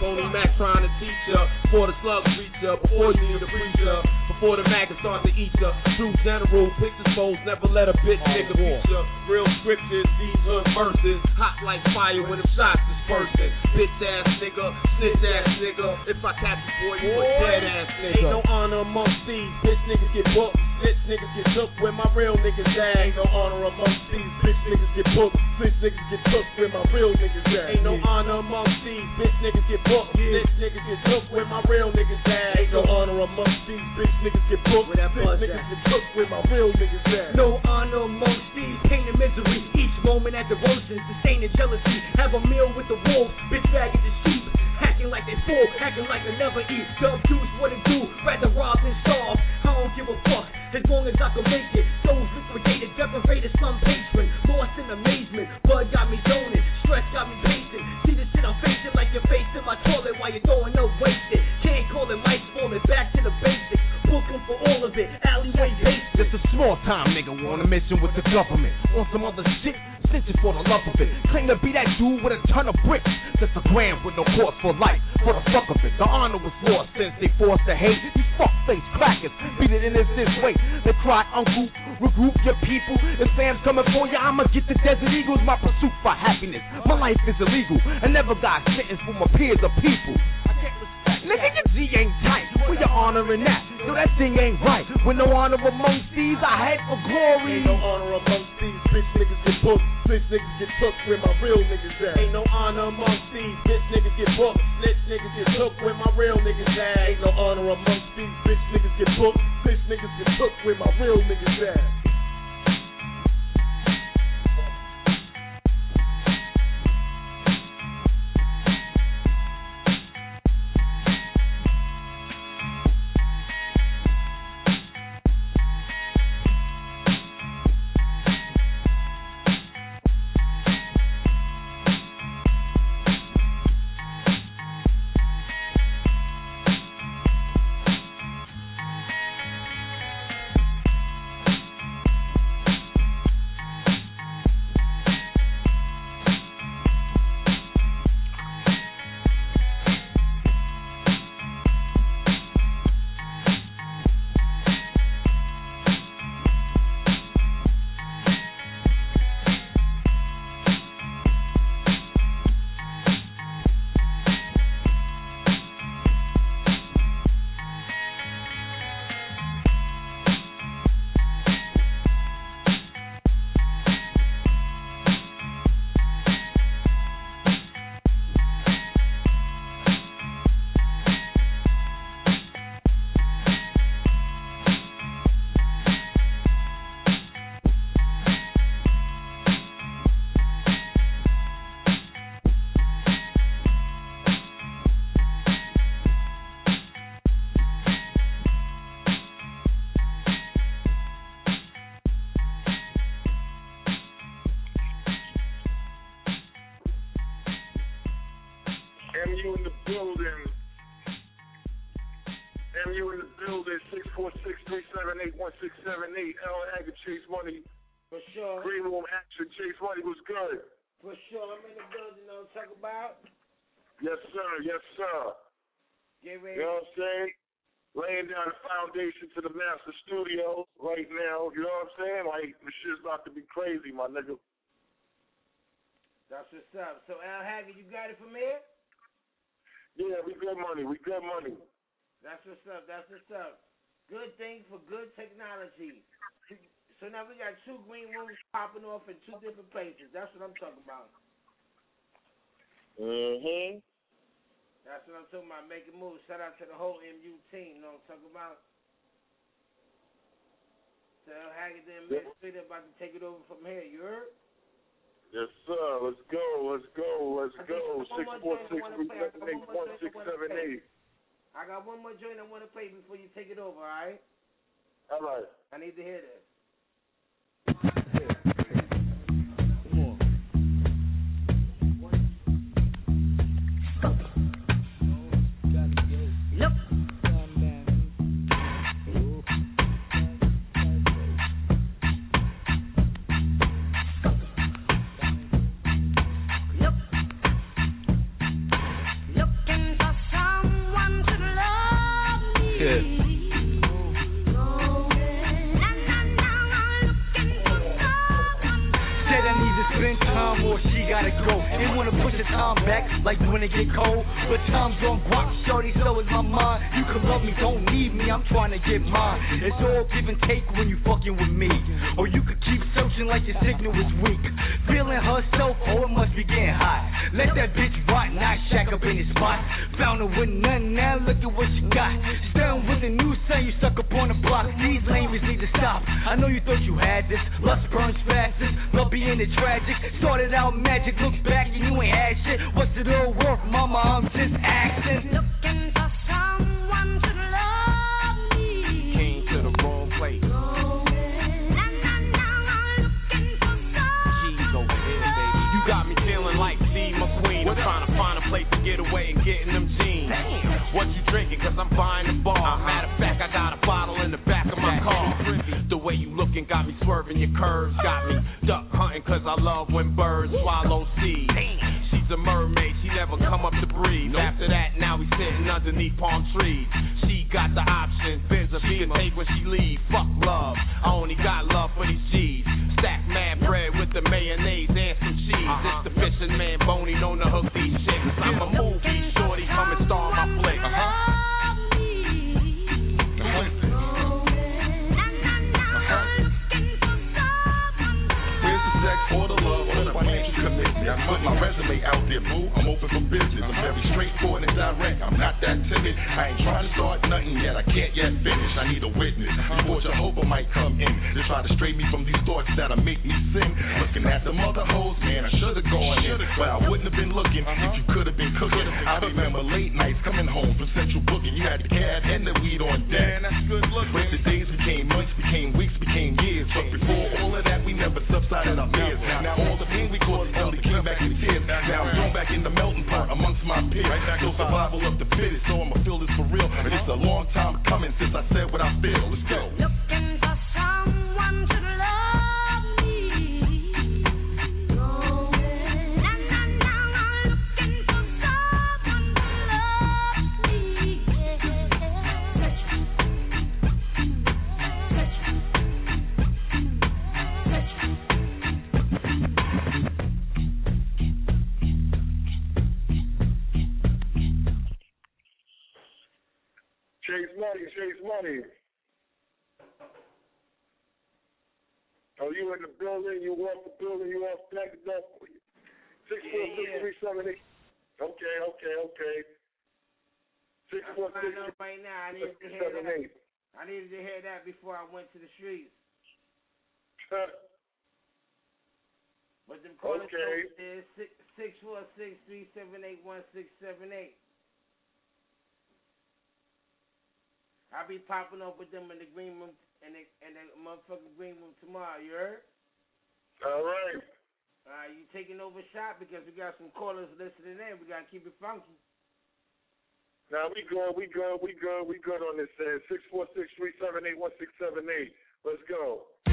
Phony Mac trying to teach ya, before the slugs reach ya, before you need a preacher, before the maggots start to eat ya. True general, pictures foes, never let a bitch oh, nigga beat ya. Real scriptures, these hood verses, hot like fire when the shots dispersing. Bitch ass nigga, snitch ass nigga, if I catch you boy, you a dead ass nigga. Ain't no honor amongst these, bitch niggas get booked. Snitch niggas get took where my real niggas at. Ain't no honor amongst these, bitch niggas get booked. Snitch niggas get took where my real niggas at. Ain't no honor amongst these, bitch niggas get booked. Snitch niggas get took where my real niggas at. Ain't no honor amongst these, bitch niggas get booked. Snitch niggas get took where my real niggas at. No honor amongst these, pain and misery. Each moment at the disdain and jealousy. Have a meal with the wolves, bitch ragged the sheep. Hacking like they full, hacking like they never eat. Dub juice, what it do? Rather rob than starve. Long as I can make it. Souls liquidated, deprivated, slum patron. Lost in amazement, blood got me zoning. Stress got me pacing. See the shit I'm facing like you're facing my toilet while you're throwing up wasted. Can't call it lights falling, back to the basics. Book 'em for all of it, alleyway basics. Just a small time nigga on a mission with the government. On some other shit, snitching for the love of it. Claim to be that dude with a ton of bricks. Just a gram with no cause for life. For the fuck of it. The honor was lost since they forced the hate. These fuck face crackers beat it in this this way. They cry, uncle, regroup your people. If Sam's coming for you, I'ma get the Desert Eagles. My pursuit for happiness. My life is illegal. I never got sentenced for my peers or people. Nigga, your G ain't tight. Where you honoring that? Yo, that thing ain't right. With no honor amongst these, I head for glory. Ain't no honor amongst these bitch niggas get booked. Bitch niggas get took where my real niggas at. Ain't no honor amongst these bitch niggas get booked. Snitch niggas get took where my real niggas at. Ain't no honor amongst these bitch niggas get booked. Bitch niggas get took where my real niggas at. To the master studio right now. You know what I'm saying? Like the shit's about to be crazy, my nigga. That's what's up. So L. Haggood, you got it from here? Yeah, we good money. We good money. That's what's up. That's what's up. Good thing for good technology. So now we got two green rooms popping off in two different places. That's what I'm talking about. Mm-hmm. That's what I'm talking about. Making moves. Shout out to the whole MU team. You know what I'm talking about? Tell Haggood the administrator about to take it over from here. You heard? Yes, sir. Let's go. Let's go. Let's go. Six four six three seven eight one six seven eight. I got one more joint I want to play before you take it over, all right? All right. I need to hear this. To try to stray me from these thoughts that'll make me sing. Looking at the mother hoes, man, I should have gone in, but I wouldn't have been looking if you could have been cooking. I remember late nights coming home from Central Booking. You had the cab and the weed on deck. Man, that's good look. But the days became months, became weeks, became years. But before all of that, we never subsided our fears. Now all the pain we caused only came back in tears. Now I'm thrown back in the melting pot amongst my peers. So survival of the fittest. So I'ma feel this for real. But it's a long time coming since I said what I feel. Let's go. Chase money. Are you in the building? You off the building? You off deck? Six four six three seven eight. Okay, okay, okay. Six I'm four six out right now. I needed to hear seven that. eight. I needed to hear that before I went to the streets. But them calling Okay. is six six four six three seven eight one six seven eight. I'll be popping up with them in the green room in the in the motherfucking green room tomorrow. You heard? All right. All right, you taking over shot because we got some callers listening in. We gotta keep it funky. Now we good, we good, we good, we good on this end. Six four six three seven eight one six seven eight. Let's go.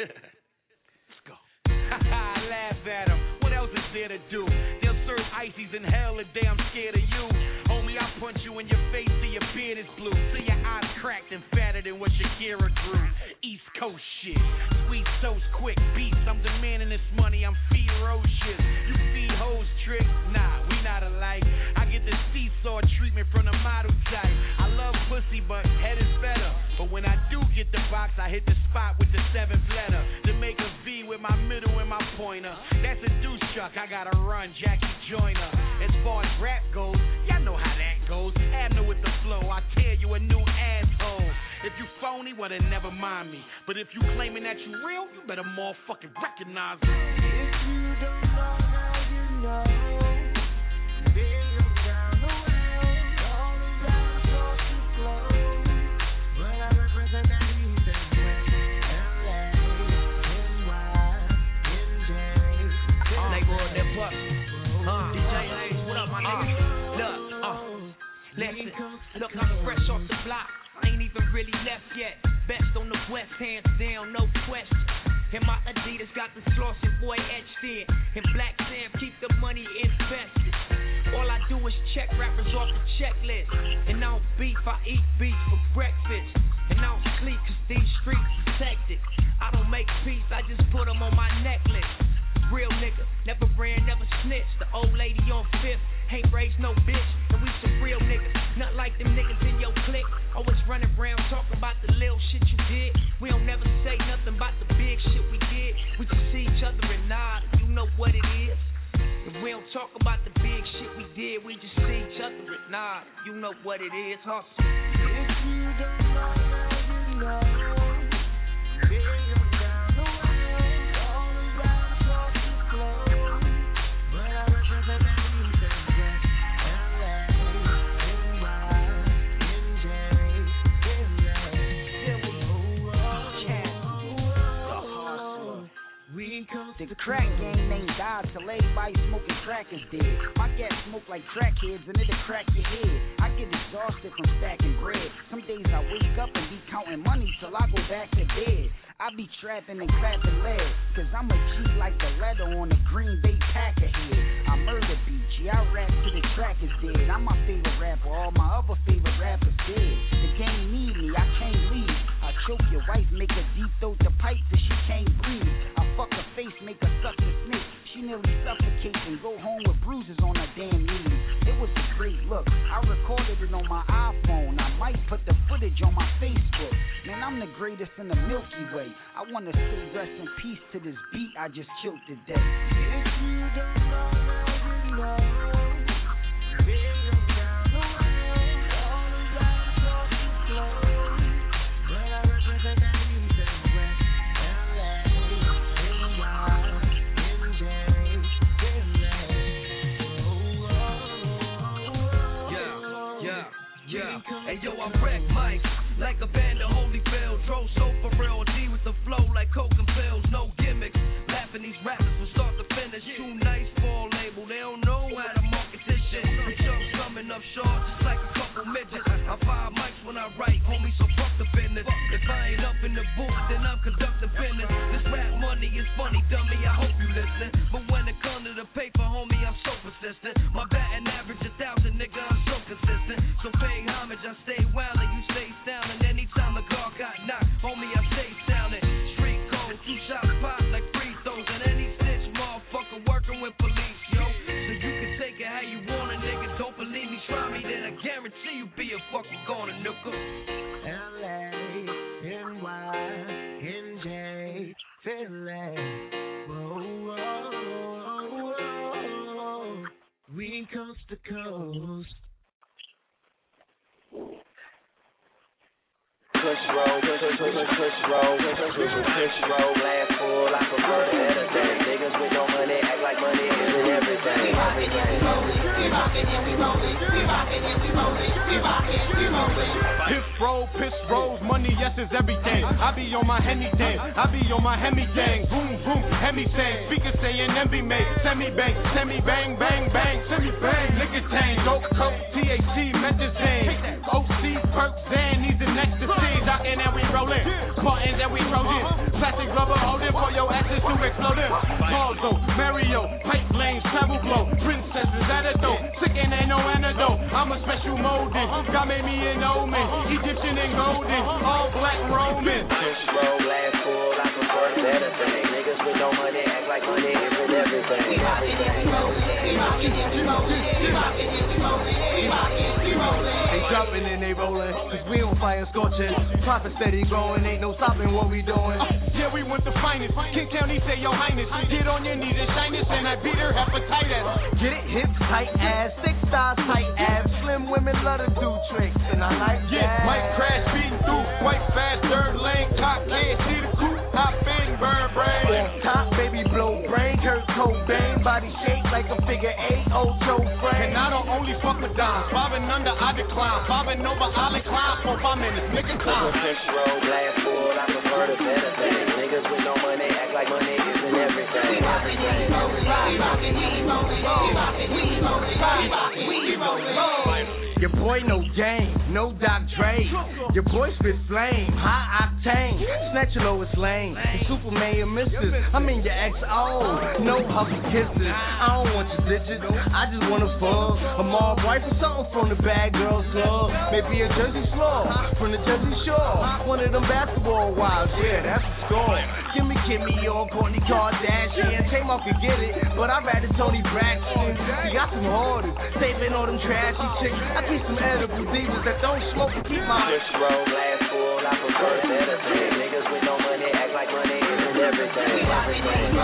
Let's go. Laugh at them. What else is there to do? Ices in hell a day I'm scared of you. Homie, I'll punch you in your face till your beard is blue. Till your eyes cracked and fatter than what Shakira drew. East Coast shit. Sweet toast, quick beats. I'm demanding this money. I'm ferocious. You feed hoes tricks? Nah, we not alike. I the seesaw treatment from the model type. I love pussy but head is better. But when I do get the box, I hit the spot with the seventh letter to make a V with my middle and my pointer. That's a deuce chuck. I gotta run, Jackie Joyner. As far as rap goes, y'all know how that goes. Abner with the flow, I tear you a new asshole. If you phony, well then never mind me. But if you claiming that you real, you better motherfucking recognize me. If you don't know, now you know. Ah. Uh, listen, look, I'm fresh off the block. I ain't even really left yet. Best on the west, hands down, no question. And my Adidas got the flossing boy etched in. And Black Sam keep the money invested. All I do is check rappers off the checklist. And I don't beef, I eat beef for breakfast. And I don't sleep cause these streets hectic. I don't make peace, I just put them on my necklace. Real nigga, never ran, never snitched. The old lady on fifth ain't raised no bitch, and we some real niggas. Not like them niggas in your clique. Always running around talking about the little shit you did. We don't never say nothing about the big shit we did. We just see each other and nod, you know what it is. And we don't talk about the big shit we did, we just see each other and nod, you know what it is, hustle. If you don't know, you know. Smoking crack is dead. My gas smoke like crackheads and it'll crack your head. I get exhausted from stacking bread. Some days I wake up and be counting money till I go back to bed. I be trapping and clapping lead, cause I'm a G like the letter on the Green Bay Packer head. I murder yeah, I rap to the track is dead. I'm my favorite rapper, all my other I wanna say rest in peace to this beat I just killed today. If you don't know, you know. Yeah, and yo, I wreck mics like Evander Holyfield. Drove so Coke and pills, no gimmicks. Laughing these rappers from start to finish. Too nice for a label, they don't know how to market this shit. The show's coming up short, just like a couple midgets. I fire mics when I write, homie, so fuck the business. If I ain't up in the booth, then I'm conducting business. This rap money is funny, dummy, I hope you listen. But when it comes to the paper, homie, I'm so persistent. My batting average a thousand, nigga, I'm so consistent. So pay homage, I stay nigga. LA, NY, NJ, Philly. Whoa, whoa, whoa. We coast to coast. Push roll, push, push, push, push roll, push, push, push, push roll, rollin'. Piss roll, rolls, money, yes, is everything. I be on my Henny thing, I be on my Hemi gang. Boom, boom, Hemi thing. Speakers saying MB mate, semi bang, semi bang, bang, bang, semi bang. Tang, dope, coke, THC, methazine. OC, perk, Zan, these are ecstasy. Dockin' and we rollin', Spartans and we Trojan. Plastic rubber holding for your asses to exploding. Balzo, Mario, pipe lanes, travel flow. Princesses at a door, sick and ain't no antidote. I'm a special molding, God made me an omen. Egyptian and golden, all black Roman. Push roll, glass full, I prefer the better thing. Niggas with no money act like money isn't everything. We rockin' if we rollin', we rockin' if we rollin', we rockin' if we rollin', we rockin', we rollin'. They dropping rolling and they rolling. On fire scorching. Profit steady growing, ain't no stopping what we doing. Uh, yeah, we want the finest. King County say, Your Highness, get on your knees and shine this, and I beat her hepatitis. Get it, hips tight ass, six stars tight abs. Slim women love to do tricks, and I like Yeah, that. Mike crash beating through, white fast, third lane, cop, can't see the coupe, hop in, burn brain. On top, baby blow brain, Kurt Cobain, body shaped like a figure eight, Ocho frame. And I don't only fuck with dimes, bobbing under, I decline, bobbing over, I decline, four, five minutes, nigga Cause time. when Chris roll glass full, I prefer the better thing. Niggas with no money act like money isn't everything. everything. Your boy no game, no Doc Dre. Your boy spit flame, high octane. Snatch your lowest lane. Superman, your missus. I'm in your XO. No hustle kisses. I don't want your digits. I just wanna fuck. A mall wife or something from the bad girls club. Maybe a Jersey slaw from the Jersey Shore. One of them basketball wives. Yeah, that's the score. Give me your Kourtney Kardashian. Take off could get it, but I'd rather Toni Braxton. You got some hoarders, saving all them trashy chicks. I keep some edible divas that don't smoke and keep my. Chris roll glass full, I prefer the better thing. Niggas with no money act like money isn't everything. everything.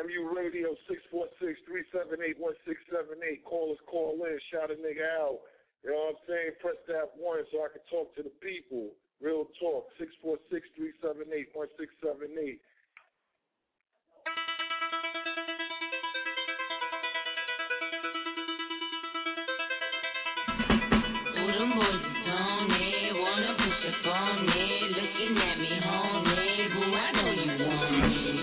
MU Radio 646-378-1678. Call us, call in, shout a nigga out. You know what I'm saying? Press that one so I can talk to the people. Real talk. 646-378-1678. Looking at me, homie. Boo, I know you want me.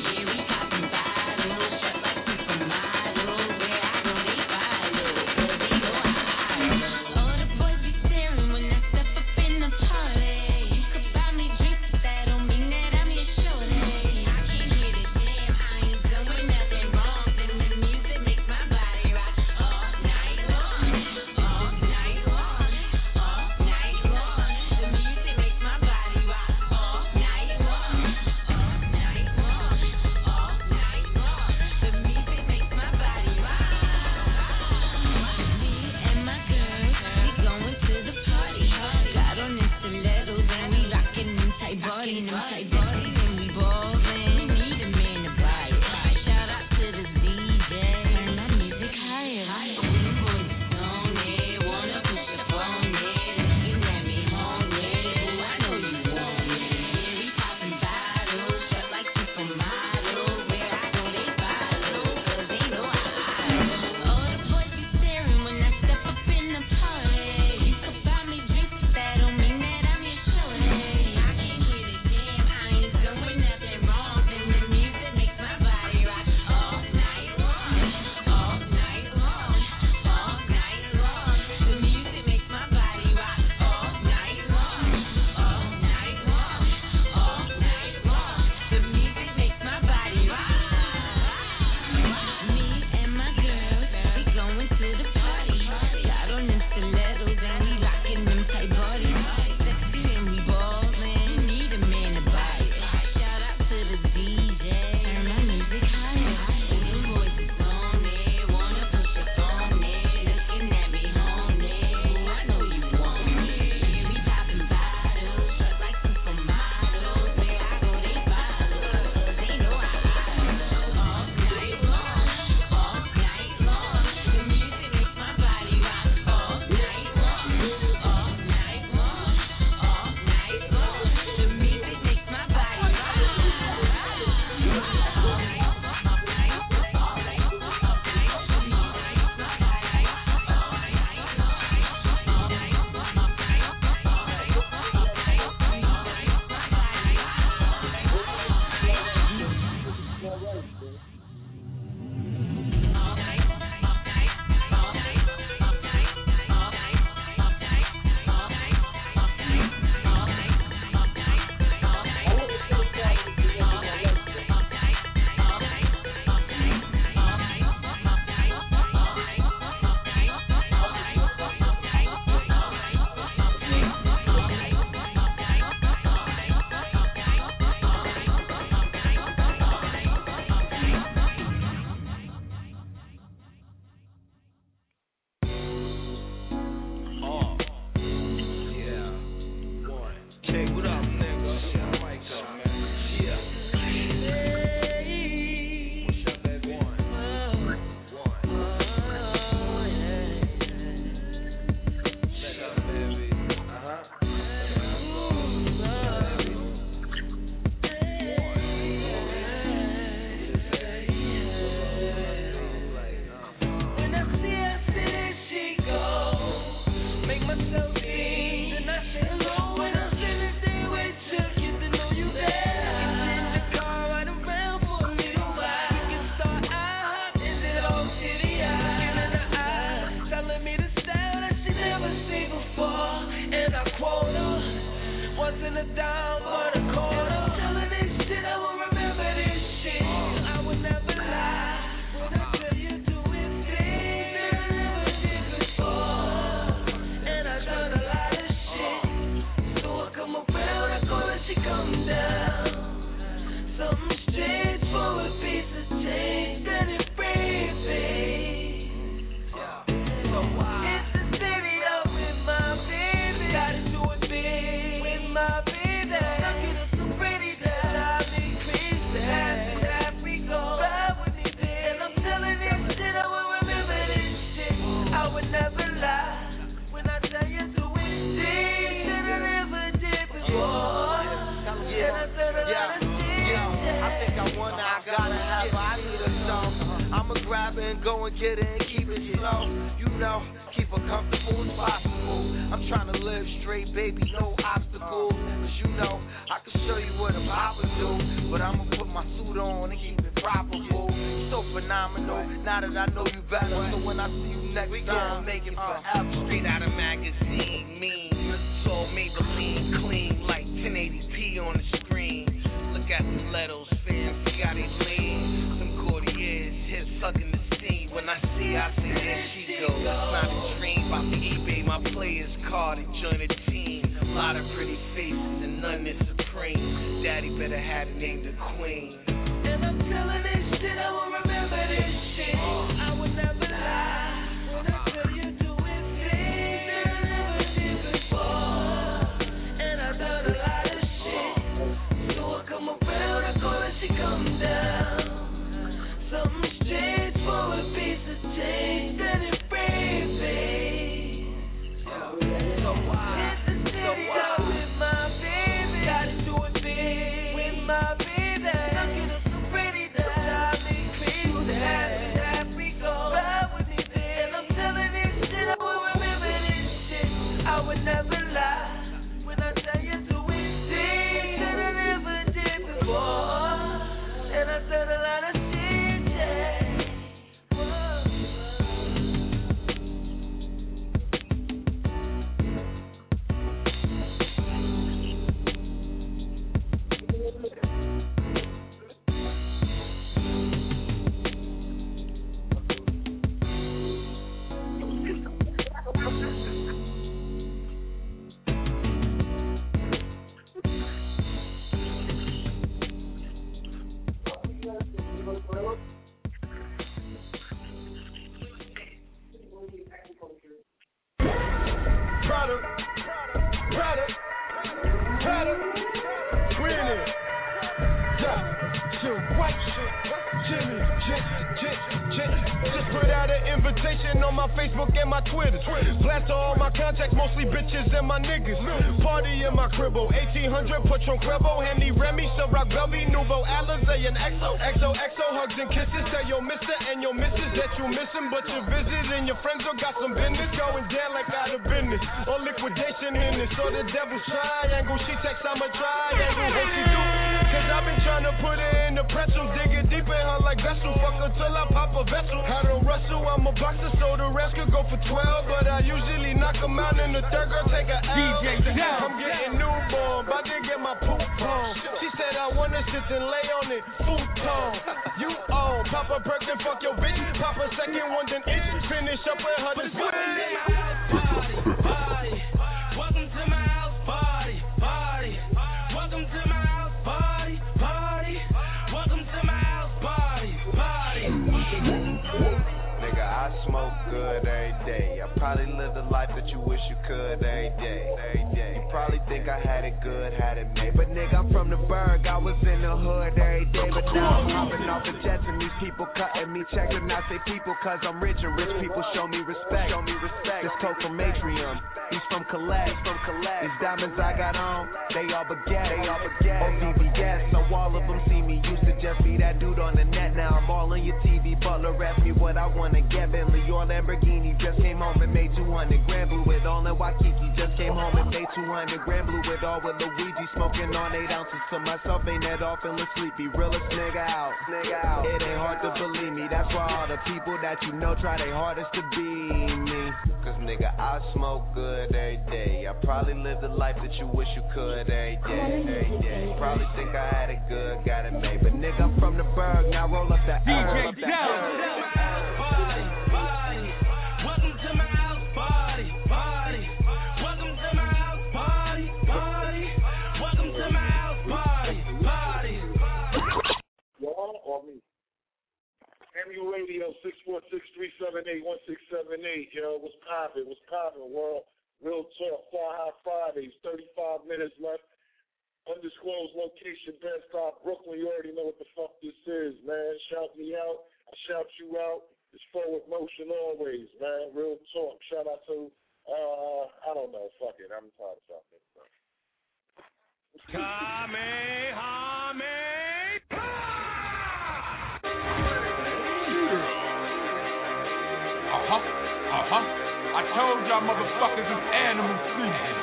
I told y'all motherfuckers it's animal season.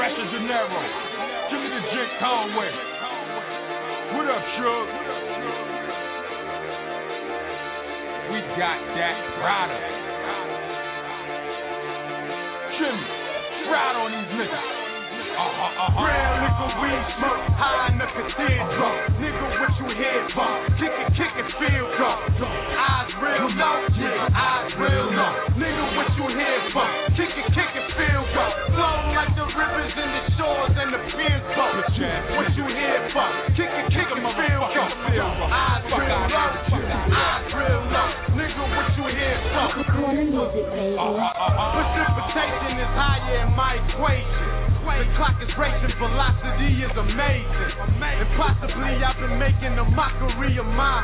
Fresh as Gennaro. Give me the Jake Conway. What up, Shug? We got that product. Jimmy, ride on these niggas. Uh-huh, uh-huh. Real nigga, weed smoke, high enough to teardrop. Nigga, what you hear from? Kick it, kick it, feel go. Eyes real low, What you hear from? Kick it, kick it, feel. Eyes real low, eyes real low. Nigga, what you hear from? Uh, uh, uh, Precipitation is higher in my equation. The clock is racing, velocity is amazing. And possibly I've been making a mockery of my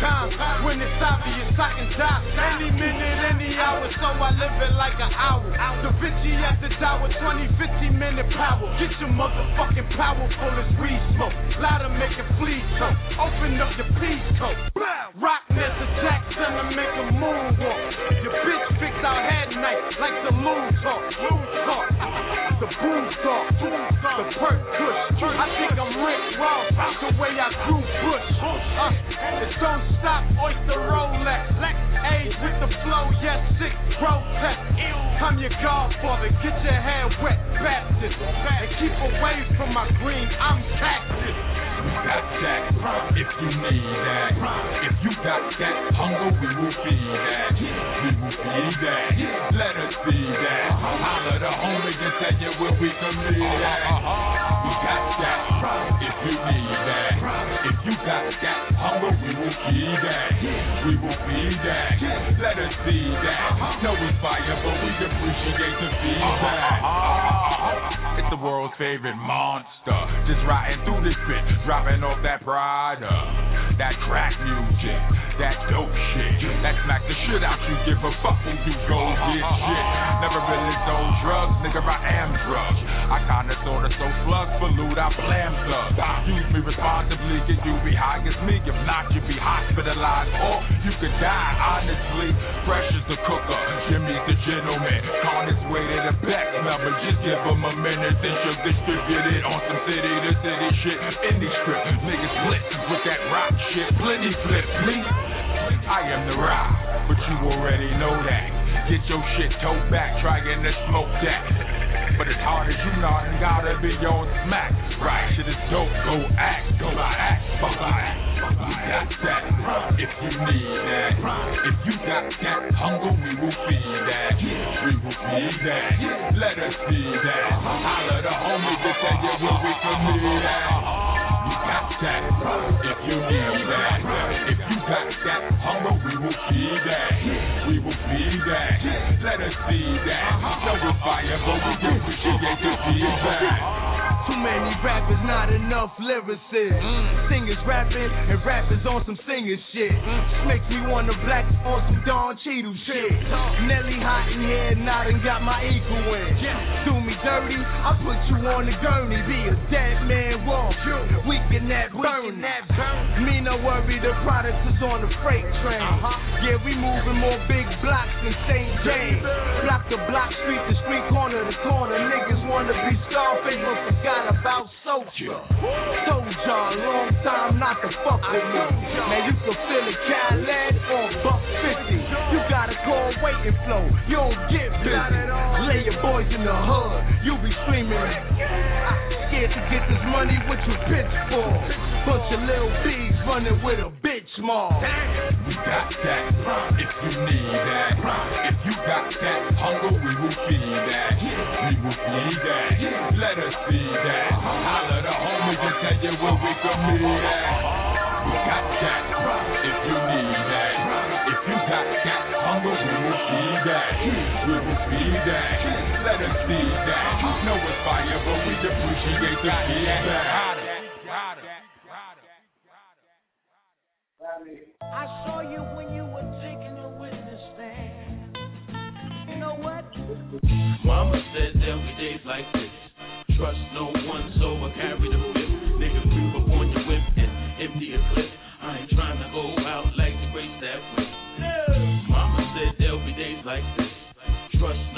time. When it's obvious, I can die any minute, any hour, so I live it like an hour. Da Vinci at the tower, 20, 15 minute power. Get your motherfucking powerful as weed smoke. Louder, make it flee so. Open up your peace code. Rock Nessa Jackson to make a moonwalk. Your bitch fix our head night like the moon talk. Moon talk. The boom talk. The perk kush. I think I'm Rick Ross. The way I grew bush. Uh, it don't stop. Oyster Rolex. Age with the flow. Yes, sick protest. I'm your godfather. Get your hair wet, Baptist. And keep away from my green. I'm cactus. got that. If you need that, if you got that hunger, we will feed that. We will feed that. Let us feed that. Holler the homies and tell you where we can live at. We got that. If you need that, if you got that hunger, we will feed that. We will feed that. Let us feed that. Know it's fire, but we appreciate the feedback. Uh-huh. It's the world's favorite monster. Just riding through this bit, dropping off that Prada. That crack music, that dope shit. That smack the shit out you, give a fuck who you go get shit. Never really sold drugs, nigga, I am drugs. I kinda sorta so slugs, but loot, I blam thugs. Use me responsibly, can you be high as me? If not, you be hospitalized or you could die, honestly. Fresh as the cooker, Jimmy's the gentleman. On his way to the back number, just give him a minute, then you'll distribute it on some city to city shit. Indie script, niggas blitz with that rock shit. Plenty flip me. I am the rock, but you already know that. Get your shit towed back, trying to smoke that. But as hard as you know, you gotta be on smack. Right, shit is dope, go act, go act, fuck act. We got that, if you need that. If you got that hunger, we will feed that. We will feed that. Let us feed that. Holler the homies to tell you where we can meet at. We got that, if you need that. If you got that hunger, we will feed that. We will feed that. Let us feed that. It's fire, but we appreciate the feedback. Many rappers, not enough lyricists. Singers rapping and rappers on some singer shit. Makes me wanna black on some Don Cheadle shit. Nelly hot in here, not and got my equal in. Do me dirty, I put you on the gurney. Be a dead man walk. Weaken that burn. Me no worry, the product is on the freight train. Yeah, we moving more big blocks than St. James. Block to block, street to street, corner to corner. Niggas wanna be Scarface, but forgot about Soldier. Soldier, long time not to fuck with me. Now you can feel it, Khaled or Buck 50. You flow, you don't get busy. Lay your boys in the hood, you be screaming. Scared to get this money, what you pitch for? Bunch of little bees running with a bitch mom. We got that, if you need that. If you got that hunger, we will feed that. We will feed that. Let us feed that. Holler the homies and tell you where we can meet at. We got that, if you that. That. Let us feed that. It's fire, but we appreciate the feedback. I saw you when you were taking a witness stand. You know what? Mama said be days like this. Trust no one, so I carry the Trust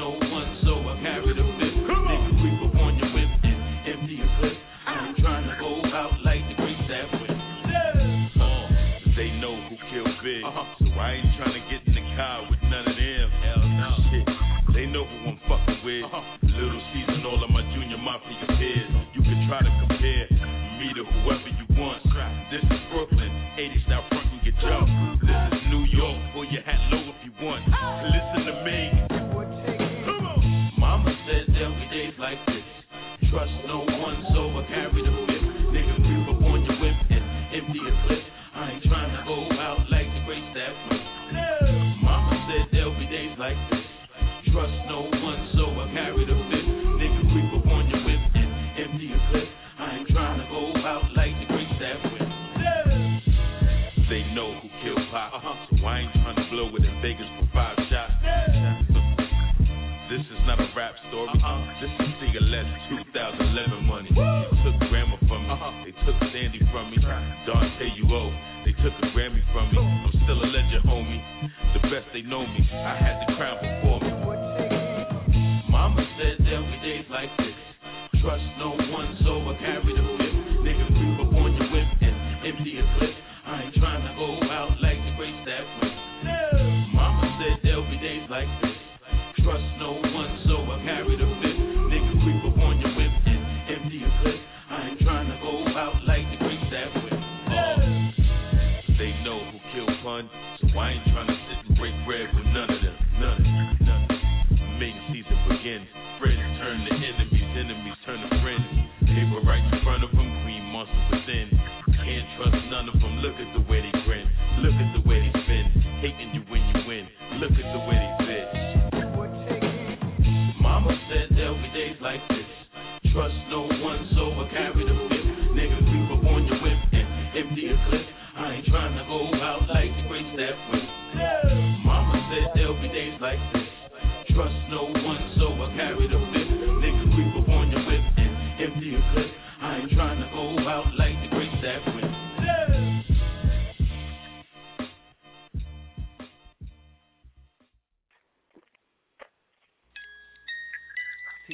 I had the crown before me. Mama said there'll be days like this. Trust no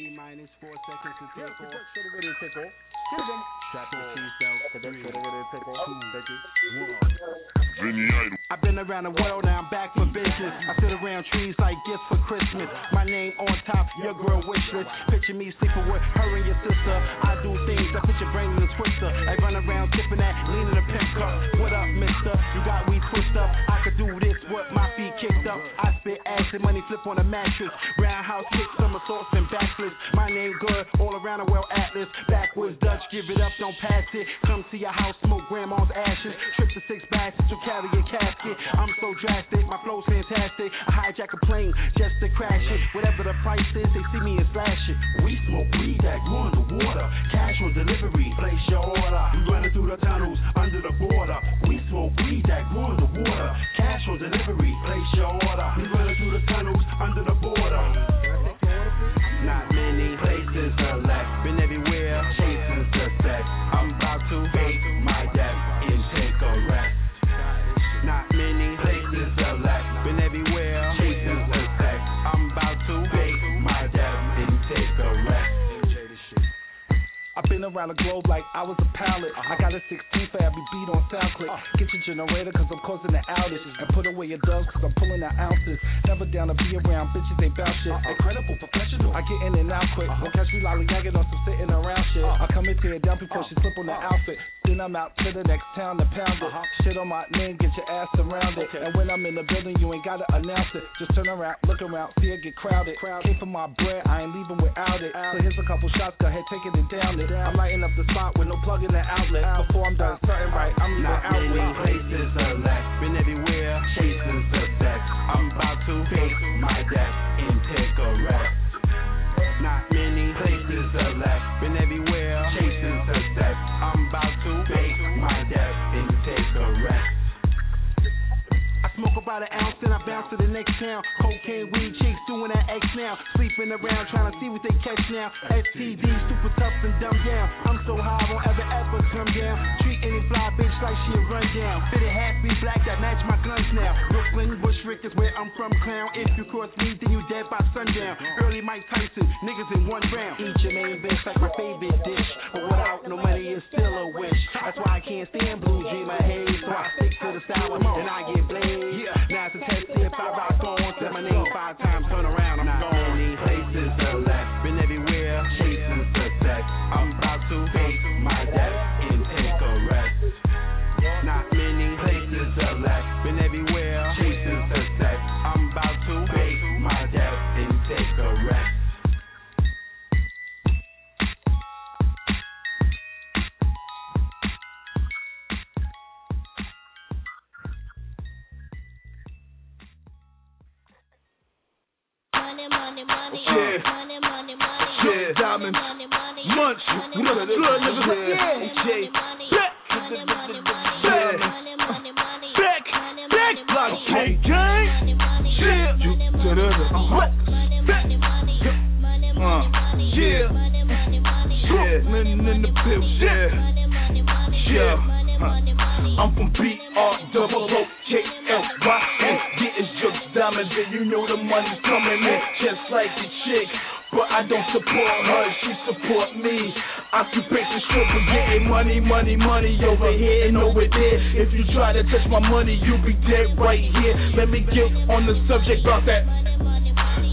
T minus four seconds to take off. take off. Strap your seatbelt. Three, two, one. I've been around the world, now I'm back for business. I sit around trees like gifts for Christmas. My name on top, your girl wish list. Picture me sleeping with her and your sister. I do things that put your brain in a twister. I run around tipping that, leaning a pimp cup. What up, mister? You got we twist up. I could do this, what my feet kicked up. I spit acid, money flip on a mattress. Roundhouse kick, somersaults and backflips. My name good, all around the world atlas. Backwoods Dutch, give it up, don't pass it. Come to your house, smoke grandma's ashes. Trip to six baskets to carry a casket. I'm so drastic, my flow's fantastic. I hijack a plane just to crash it. Whatever the price is, they see me and slash it. We smoke weed that in the water. Casual delivery, place your order. We running through the tunnels under the border. We smoke weed that in the water. Casual delivery, place your order. We running through the tunnels under the border. Been around the globe like I was a pilot. I got a 16 for every beat on SoundClick. Uh. Get your generator cause I'm causing the outage. And put away your dubs cause I'm pulling out ounces. Never down to be around bitches, they bout shit. Uh-uh. Incredible professional. I get in and out quick. Uh-huh. Don't catch me lollygagging on some sitting around shit. Uh. I come in tear down before she slip on the uh-uh. outfit. Then I'm out to the next town to pound it. Uh-huh. Shit on my name, get your ass around it. And when I'm in the building, you ain't gotta announce it. Just turn around, look around, see it get crowded. Came for my bread, I ain't leaving without it. So here's a couple shots, go ahead, take it and down it. I'm lighting up the spot with no plug in the outlet. Before I'm done starting right, I'm leaving Not out many with places elect. Been everywhere, chasing success. I'm about to fake my death and take a rest. Not many places elect. Been everywhere, chasing success. I'm about to about an ounce and I bounce to the next town. Cocaine, weed chicks doing that X now. Sleeping around trying to see what they catch now. STD, super tough and dumb down. I'm so high, I won't ever ever come down. Treat any fly bitch like she a run down. Fitted happy black that match my guns now. Brooklyn, Bushwick is where I'm from, clown. If you cross me, then you dead by sundown. Early Mike Tyson, niggas in one round. Eat your main bitch like my favorite dish. But without no money, it's still a wish. That's why I can't stand blue dream I hate. So I stick to the sour and I get blazed. Now I rock on. Say my name five times, turn around, I'm gone. Many places Yeah, diamond. Munch. Know the good niggas. Yeah. Jay. Back. Yeah. Back. Back. Block gang. Gang. Yeah. What? Back. Uh. Yeah. Yeah. Living in the pills. Yeah. Yeah. I'm from B-R double O K L Y N. Getting jokes diamonds and you know the money's coming in just like a chick. But I don't support her, she support me. Occupation stripper, getting money, money, money over here and over there. If you try to touch my money, you'll be dead right here. Let me get on the subject about that.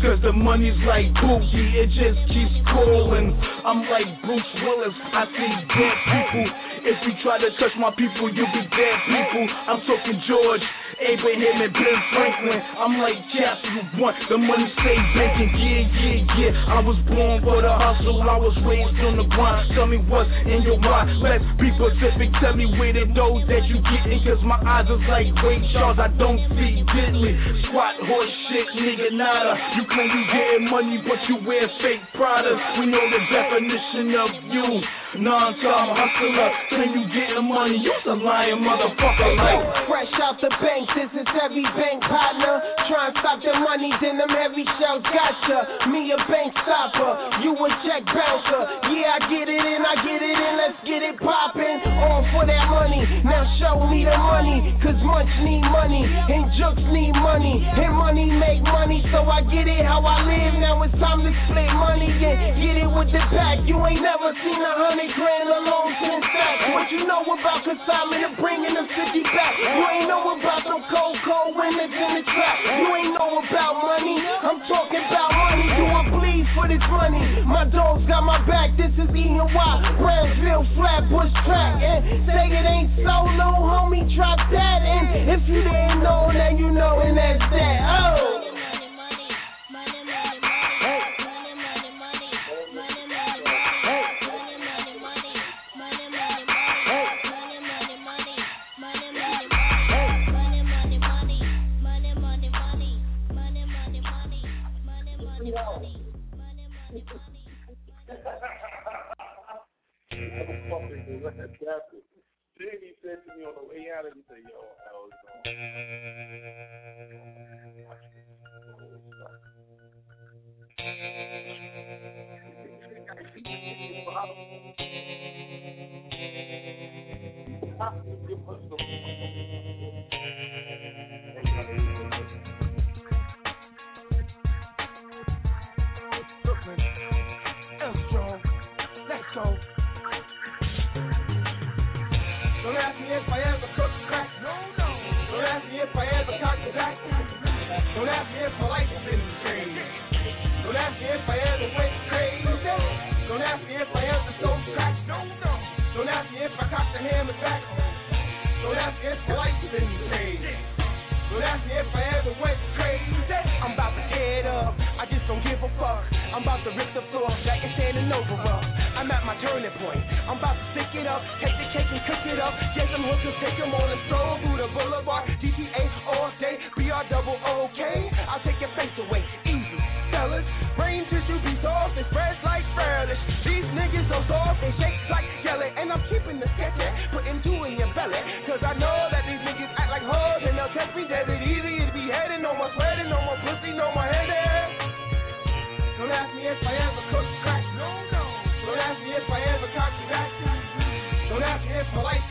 Cause the money's like Pookie, it just keeps calling. I'm like Bruce Willis, I see dead people. If you try to touch my people, you'll be dead people. I'm talking George, Abraham, and Ben Franklin. I'm like you want the money, stay banking. Yeah, yeah, yeah. I was born for the hustle, I was raised on the grind. Tell me what's in your mind. Let's be specific, tell me where the dough that you getting. Cause my eyes is like Ray Charles, I don't see diddly. Squat horse shit, nigga, nada. You claim you getting money, but you wear fake products. We know the definition of you. Non-time hustler, claim you get the money, you's a lying motherfucker like. Fresh out the bank, this is every bank partner. Try and stop the money, then them heavy shells gotcha. Me a bank stopper, you a check bouncer. Yeah, I get it in, I get it in, let's get it poppin'. All for that money, now show me the money. Cause Munch need money, and Jooks need money. And money make money, so I get it how I live. Now it's time to split money and get it with the pack. You ain't never seen a hundred grand alone, ten stacks. What you know about consignment and bringing the city back? You ain't know about them cold, cold winners in the trap. You ain't know about money. I'm talking about money. Do I bleed for this money. My dogs got my back. This is E and Y. Brownsville, Flatbush track. And say it ain't so, no homie. Drop that. And if you didn't know, now you know, and that's that. Oh. Jamie said to me on the way out, he said, "Yo, hell Let's Me if my life's been changed. Don't ask me if I ever went crazy. Don't ask me if I ever sold crack. Don't ask me if I cocked the hammer back. Don't ask me if my life's been changed. Don't ask me if I ever went crazy. I'm about to head up. I just don't give a fuck. I'm about to rip the floor that you're standing. I'm at my turning point. I'm about to stick it up, take the cake and cook it up. Get some hookers, take them on and stroll through the boulevard. GTA all day, BR double OK. I'll take your face away, easy, fellas. Brain tissue be soft and fresh like furnish. These niggas so soft and shake like jelly. And I'm keeping the sketchy, putting two in your belly. Cause I know that these niggas act like hoes and they'll test me me desert easy, it be heading, no more sweating, no more pussy, no more headache. Don't ask me if I ever cook crack, no, no. Don't ask me if I ever cock back. Don't ask me if my life's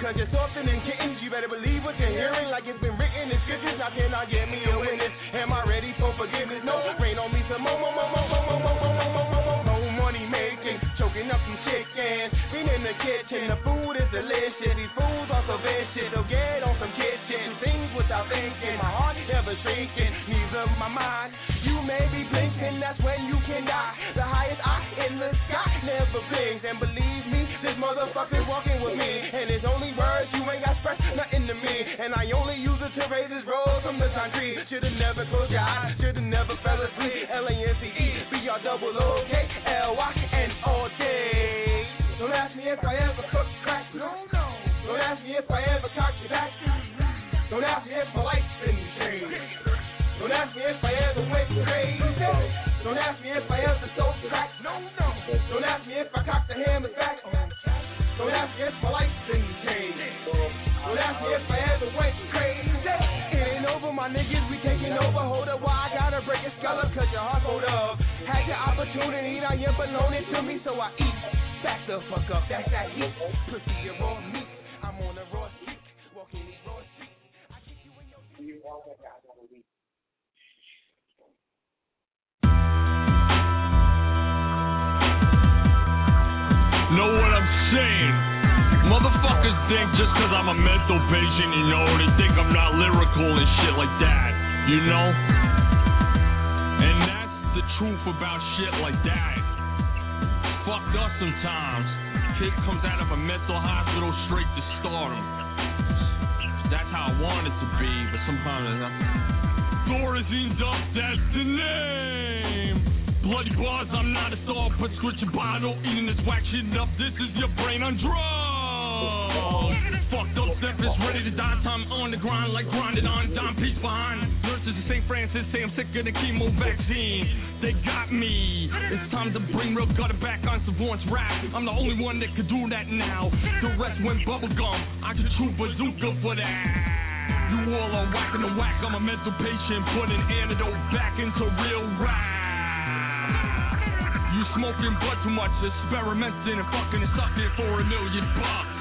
because you're softer than kittens. You better believe what you're hearing like it's been written in scriptures. How can I get me a witness? Am I ready for forgiveness? No, rain on me some more, more, more, more, more, more, more, more, more, more, more, money making. Choking up some chicken. Been in the kitchen, the food is delicious. These fools are so vicious. So get on some kitchen. Things without thinking. My heart is never shrinking. Neither my mind. You may be blinking, that's when you can die. The highest eye in the sky never blinks. And believe me, this motherfucker's walking And I only use it to raise this road from the concrete. Should've never closed your eyes, should've never fell asleep. L A N C E, B R double O K L Y N O J. Don't ask me if I ever cooked crack, no, no. Don't ask me if I ever cocked your back. Don't ask me if my life's been changed. Don't ask me if I ever went crazy. Don't ask me if I ever sold crack. No, no. Your opportunity, now you're below it to me, so I eat. Back the fuck up, that's that heat. Pussy, you're on me. I'm on a raw streak. Walking these raw streets. I kick you in your Know what I'm saying? Motherfuckers think just cause I'm a mental patient, you know, they think I'm not lyrical and shit like that, you know? And that's the truth about shit like that. Fucked up sometimes. Kid comes out of a mental hospital straight to stardom. That's how I want it to be, but sometimes it's not. Thorazine Duff, that's the name. Bloody bars, I'm not a star, but prescription bottle, eating this whack shit up. This is your brain on drugs. Fucked up is ready to die. Time on the grind, like grinding on dime piece behind. Nurses in St. Francis say I'm sicker than chemo vaccine. They got me. It's time to bring real gutter back on Savant's rap. I'm the only one that could do that now. The rest went bubblegum. I can chew bazooka for that. You all are whacking the whack. I'm a mental patient, putting antidote back into real rap. You smoking blood too much, experimenting and fucking and sucking for a million bucks.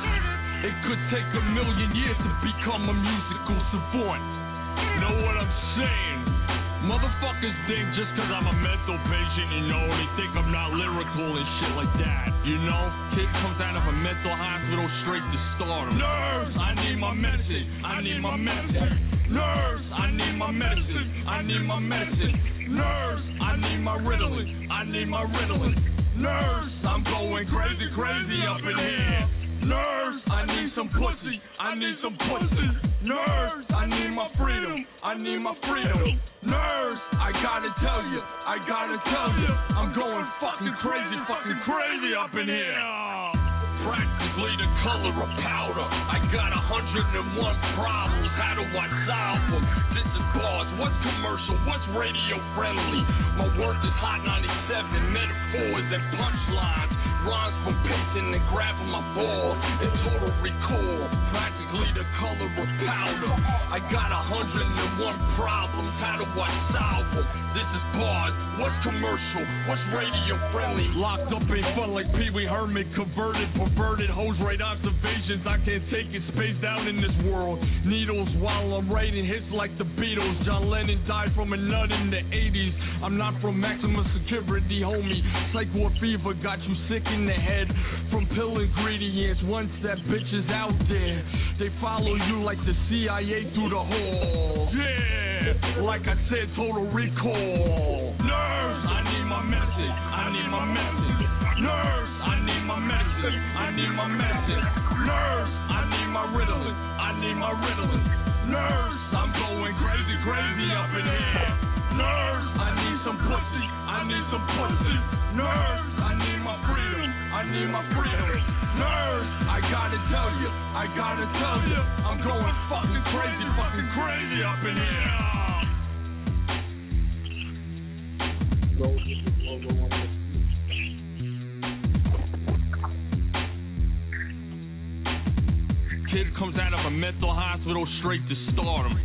It could take a million years to become a musical savant. Know what I'm saying? Motherfuckers think just cause I'm a mental patient, you know, they think I'm not lyrical and shit like that, you know? Kid comes out of a mental hospital straight to stardom. Nurse, I need my medicine, I need my medicine. Nurse, I need my medicine, I need my medicine. Nurse, I need my Ritalin, I need my Ritalin. Nurse, I'm going crazy, crazy up in here. Nurse, I need some pussy, I need some pussy. Nurse, I need my freedom, I need my freedom. Nurse, I gotta tell you, I gotta tell you, I'm going fucking crazy, fucking crazy up in here. Practically the color of powder. I got hundred and one problems. How do I solve them? This bars. What's commercial? What's radio friendly? My work is hot 97 metaphors and punchlines. Rhymes from pacing and grabbing my ball. And total recall. Practically the color of powder. I got a hundred and one problems. How do I solve them? This is bars. What's commercial? What's radio friendly? Locked up ain't fun like Pee Wee Herman. Converted, perverted, hose right observations. I can't take it. Spaced out in this world. Needles while I'm writing hits like the Beatles. John Lennon died from a nut in the 80s. I'm not from maximum security, homie. Psycho fever got you sick in the head from pill ingredients. Once that bitch is out there, they follow you like the CIA through the hall. Yeah, like I said, total recall. Nurse, I need my medicine. I need my medicine. Nurse, I need my medicine. I need my medicine. Nurse, I need my Ritalin. I need my Ritalin. Nurse, I'm going crazy, crazy up in here. Nurse, I need some pussy. I need some pussy. Nurse, I need my freedom. I need my freedom. Nerd, I gotta tell you, I gotta tell you, I'm going fucking crazy, fucking crazy up in here. Comes out of a mental hospital straight to stardom.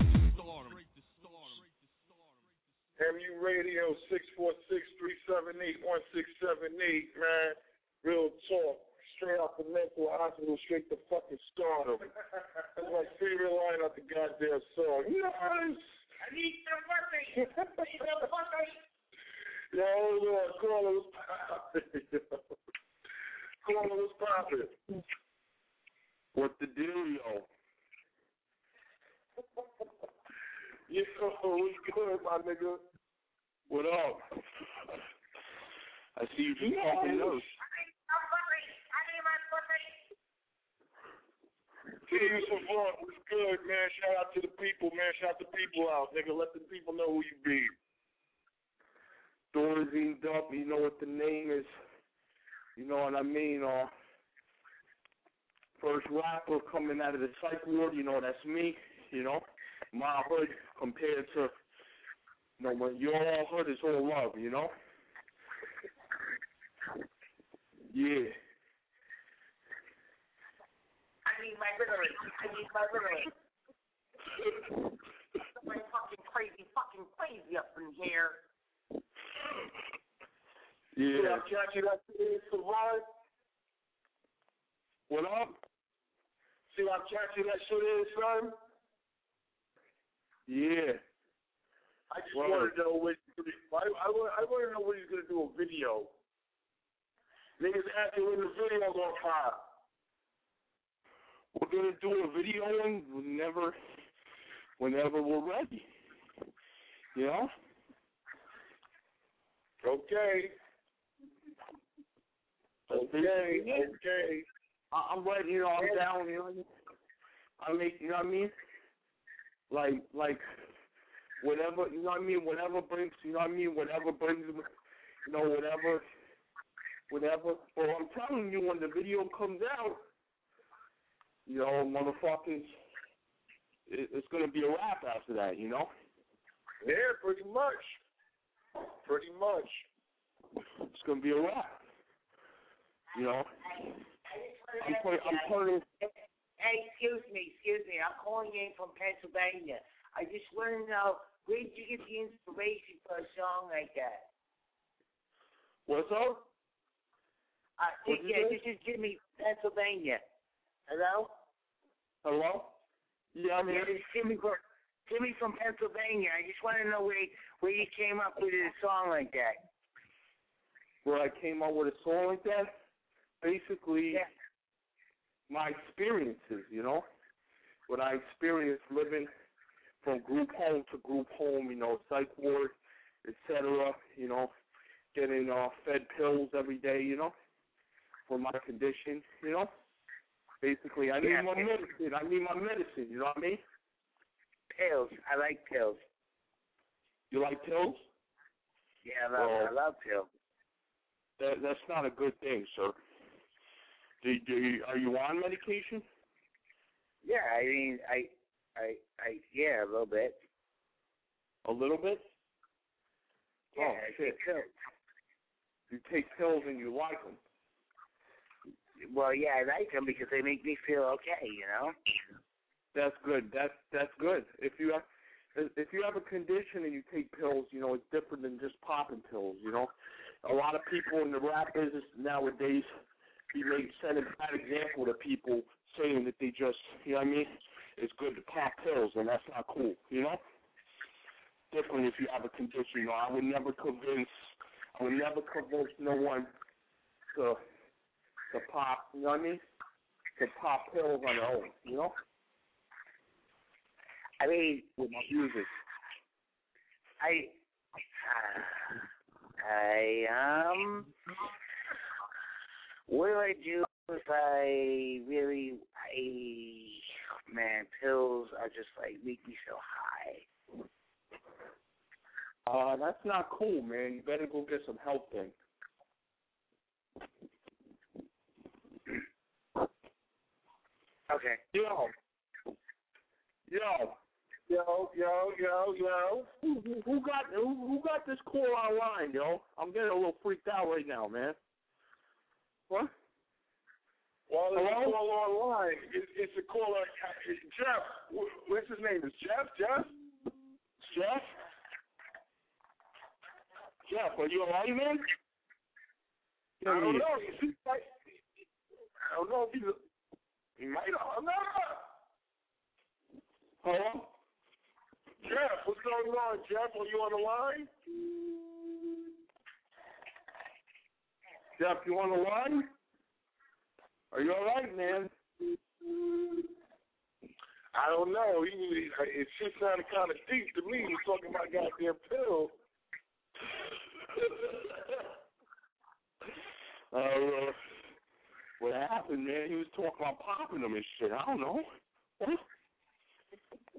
MU Radio 646-378-1678, man. Real talk. Straight out the mental hospital, straight to fucking stardom. That's my favorite line out the goddamn song. Yes! I need some birthday. I need some birthday. Yo, hold on. Caller was popping. Caller was popping. What the dealio? Yo, what's good, my nigga? What up? I see you just Yes. talking notes. See you Savant, what's good, man? Shout out to the people, man. Shout the people out, nigga. Let the people know who you be. Thorazine Dup, you know what the name is. You know what I mean? Uh, first rapper coming out of the psych ward, you know, that's me, you know. My hood compared to, you know, when your all hood is all love, you know? Yeah. I need my Ritalin. I need my Ritalin. Somebody fucking crazy, fucking crazy up in here. Yeah. how catchy that shit is, What up? See how catchy that shit is, son? Yeah. I just Word. want to know what I, I, want, I want to know when he's gonna do a video. Niggas asking when the video gonna pop. We're gonna do a video whenever, whenever we're ready. You know? Okay. Okay. Okay. I'm ready. You know, I'm down. You know, I mean? Make. You know what I mean? Like, like, whatever. You know what I mean? Whatever brings. You know what I mean? Whatever brings. You know, whatever. Whatever. Well, I'm telling you, when the video comes out, you know, motherfuckers, it, it's gonna be a wrap after that. You know? Yeah, pretty much. Pretty much. It's gonna be a wrap. You know? I'm. I'm. Hey, excuse me, excuse me. I'm calling in from Pennsylvania. I just want to know where did you get the inspiration for a song like that? What's up? Uh, What'd yeah, this is Jimmy, from Pennsylvania. Hello? Hello? Yeah, I'm Yeah, here. this is Jimmy from Jimmy from Pennsylvania. I just want to know where where you came up with a song like that. where I came up with a song like that. Basically, my experiences, you know, what I experienced living from group home to group home, you know, psych ward, etc. You know, getting uh, fed pills every day, you know, for my condition, you know. Basically, I need Yeah. my medicine. I need my medicine. You know what I mean? Pills. I like pills. You like pills? Yeah, I love, Well- I love pills. That that's not a good thing, sir. Do, do you, are you on medication? Yeah, I mean, I, I, I, yeah, a little bit. A little bit? Yeah, oh, I shit. take pills. You take pills and you like them. Well, yeah, I like them because they make me feel okay, you know. That's good. That's that's good. If you have if you have a condition and you take pills, you know it's different than just popping pills. You know, a lot of people in the rap business nowadays be make set a bad example to people saying that they just you know what I mean. It's good to pop pills and that's not cool. You know, different if you have a condition. You know, I would never convince I would never convince no one to to pop. You know what I mean? To pop pills on their own. You know. I mean, with my music. I, I um, what do I do if I really, I, man, pills are just like make me so high. Uh, that's not cool, man. You better go get some help then. Okay. Yo. Yo. Yo, yo, yo, yo. Who, who got who, who got this call online, yo? I'm getting a little freaked out right now, man. What? Well, it's a Hello? call online. It, it's a caller. Jeff. What's his name? Is Jeff? Jeff? Jeff? Jeff, are you alright, man? I don't know. He seems like I don't know if he's. A, he might. I'm not. Hello? Jeff, what's going on, Jeff? Are you on the line? Jeff, you on the line? Are you alright, man? I don't know. He, he, it shit sounded kind of deep to me. He was talking about goddamn pills. Uh, what happened, man? He was talking about popping them and shit. I don't know. What?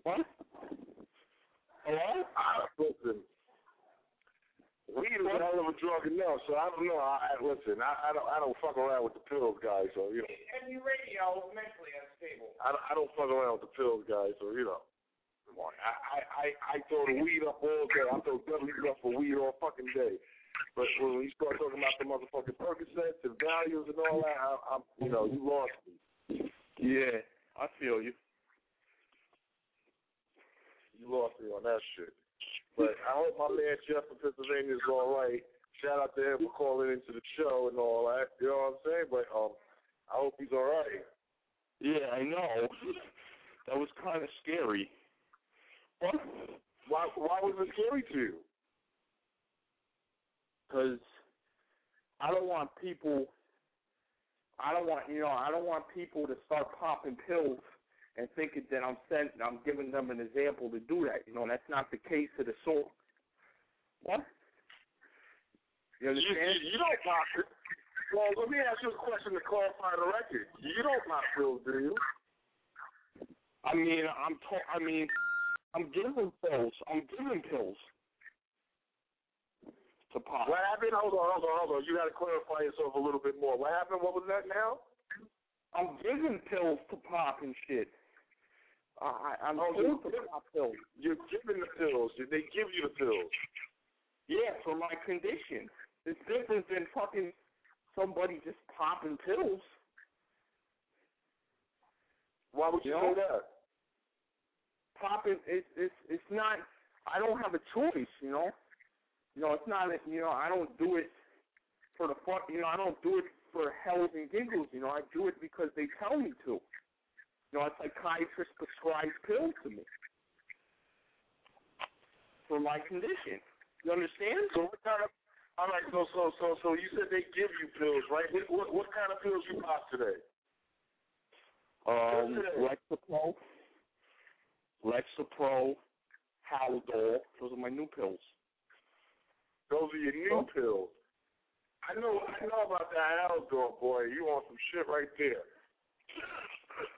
What? Hello? I, listen, weed is a hell of a drug enough, so I don't know. I, I listen. I, I don't. I don't fuck around with the pills, guys. So you know, Any radio is mentally unstable. I, don't- I don't fuck around with the pills, guys. So you know, come on. I, I, I, I throw the weed up all day. I throw W's up for weed all fucking day. But when you start talking about the motherfucking Percocets and values and all that, I, I'm, you know, you lost me. Yeah, I feel you. You lost me on that shit. But I hope my man Jeff from Pennsylvania is all right. Shout out to him for calling into the show and all that. You know what I'm saying? But um, I hope he's all right. Yeah, I know. That was kind of scary. What? Why? Why was it scary to you? Because I don't want people. I don't want you know. I don't want people to start popping pills and thinking that I'm sent. I'm giving them an example to do that. You know, that's not the case of the soul. What? You understand? you, you don't pop it. Well, let me ask you a question to clarify the record. You don't pop pills, do you? I mean, I'm. To- I mean, I'm giving pills. I'm giving pills to pop. What happened? Hold on, hold on, hold on. You got to clarify yourself a little bit more. What happened? What was that now? I'm giving pills to pop and shit. I, I- I'm Oh, you- to pop pills. You're giving the pills. They give you the pills. Yeah, for my condition. It's different than fucking somebody just popping pills. Why would you You say know? that? Popping, it's it's it's not. I don't have a choice, you know. You know, it's not. You know, I don't do it for the fun. You know, I don't do it for hells and giggles. You know, I do it because they tell me to. You know, a psychiatrist prescribes pills to me for my condition. You understand? So what kind of? All right. So so so so you said they give you pills, right? What what, what kind of pills you pop today? Um, Lexapro, Lexapro, Haldol. Those are my new pills. Those are your new pills. I know I know about that Haldol, boy. You want some shit right there.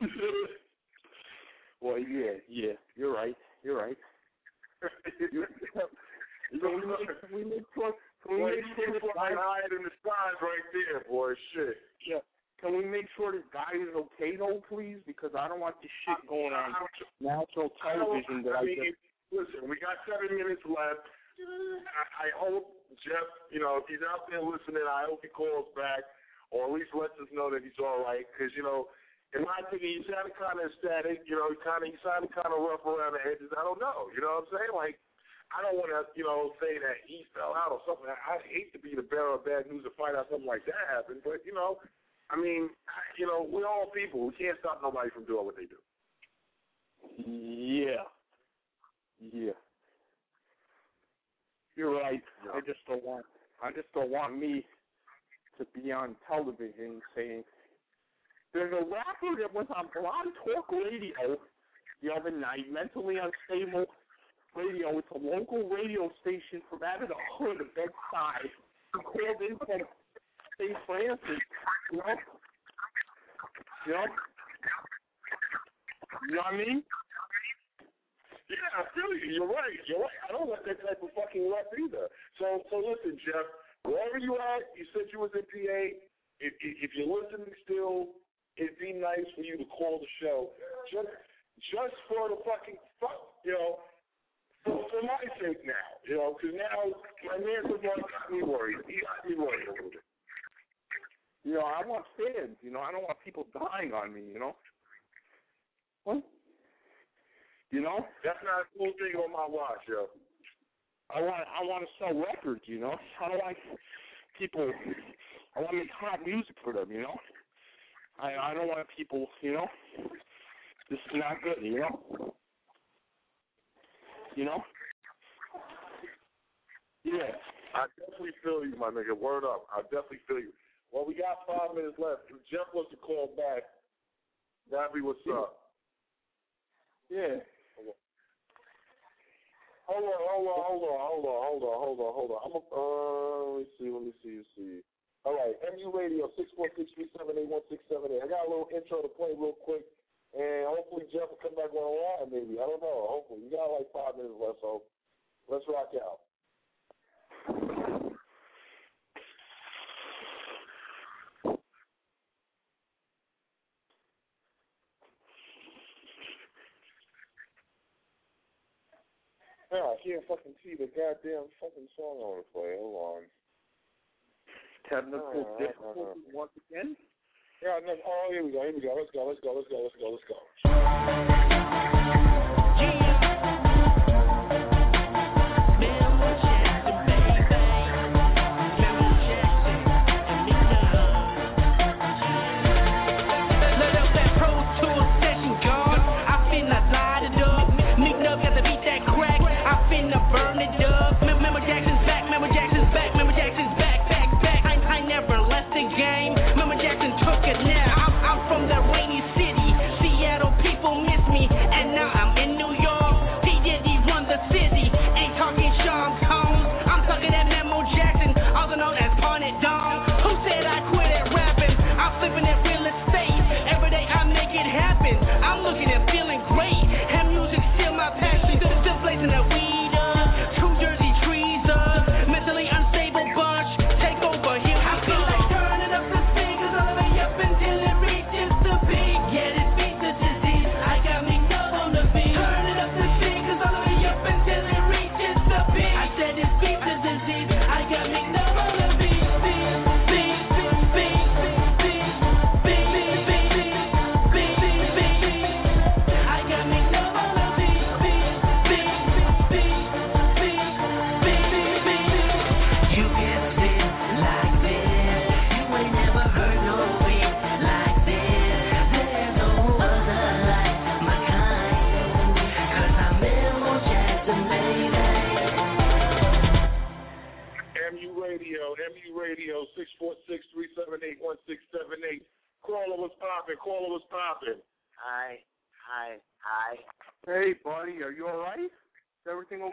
Well, yeah, yeah, you're right. You're right. You- Can we make, can we make sure? Can we Boy, make sure this guy? higher than the stars right there, boy. Shit. Yeah. Can we make sure this guy is okay though, please? Because I don't want this shit going on national television that I, I mean, just. listen, we got seven minutes left. I, I hope Jeff, you know, if he's out there listening, I hope he calls back or at least lets us know that he's all right. Because you know, in my opinion, he sounded kind of ecstatic. You know, he kind of he sounded kind of rough around the edges. I don't know. You know what I'm saying? Like, I don't want to, you know, say that he fell out or something. I, I hate to be the bearer of bad news to find out something like that happened. But you know, I mean, you know, we're all people. We can't stop nobody from doing what they do. Yeah. Yeah. You're right. I just don't want. I just don't want me to be on television saying. There's a rapper that was on Blog Talk Radio the other night, mentally unstable radio. It's a local radio station from out of the hood of Bed-Stuy. He called in from St. Francis. You know? You know? What I mean? Yeah, I feel you. You're right. You're right. I don't want that type of fucking rep either. So, so listen, Jeff. Wherever you at, you said you was in PA. If, if, if you're listening still, it'd be nice for you to call the show just just for the fucking fuck, you know, for, for my sake now, you know, because now my man Mark got me worried. He got me worried a little bit. You know, I want fans. You know, I don't want people dying on me. You know. What? You know. That's not a cool thing on my watch, yo. I want I want to sell records, you know. I don't like people. I want to make hot music for them, you know. I I don't want people, you know. This is not good, you know. You know. Yeah. I definitely feel you, my nigga. Word up. I definitely feel you. Well, we got five minutes left. If Jeff wants to call back, Robbie, what's up? Yeah. Hold on, hold on, hold on, hold on, hold on, hold on, hold on. I'm a, uh, let me see, let me see, let me see. All right, MU Radio, six four six three seven eight one six seven eight. I got a little intro to play real quick, and hopefully Jeff will come back on the line, maybe. I don't know. Hopefully. You got like five minutes left, so let's rock out. Yeah, I can't fucking see the goddamn fucking song I want to play. Hold on. Technical Uh, difficulties once again. Yeah, no, oh, here we go, here we go. Let's go, let's go, let's go, let's go, let's go. The game.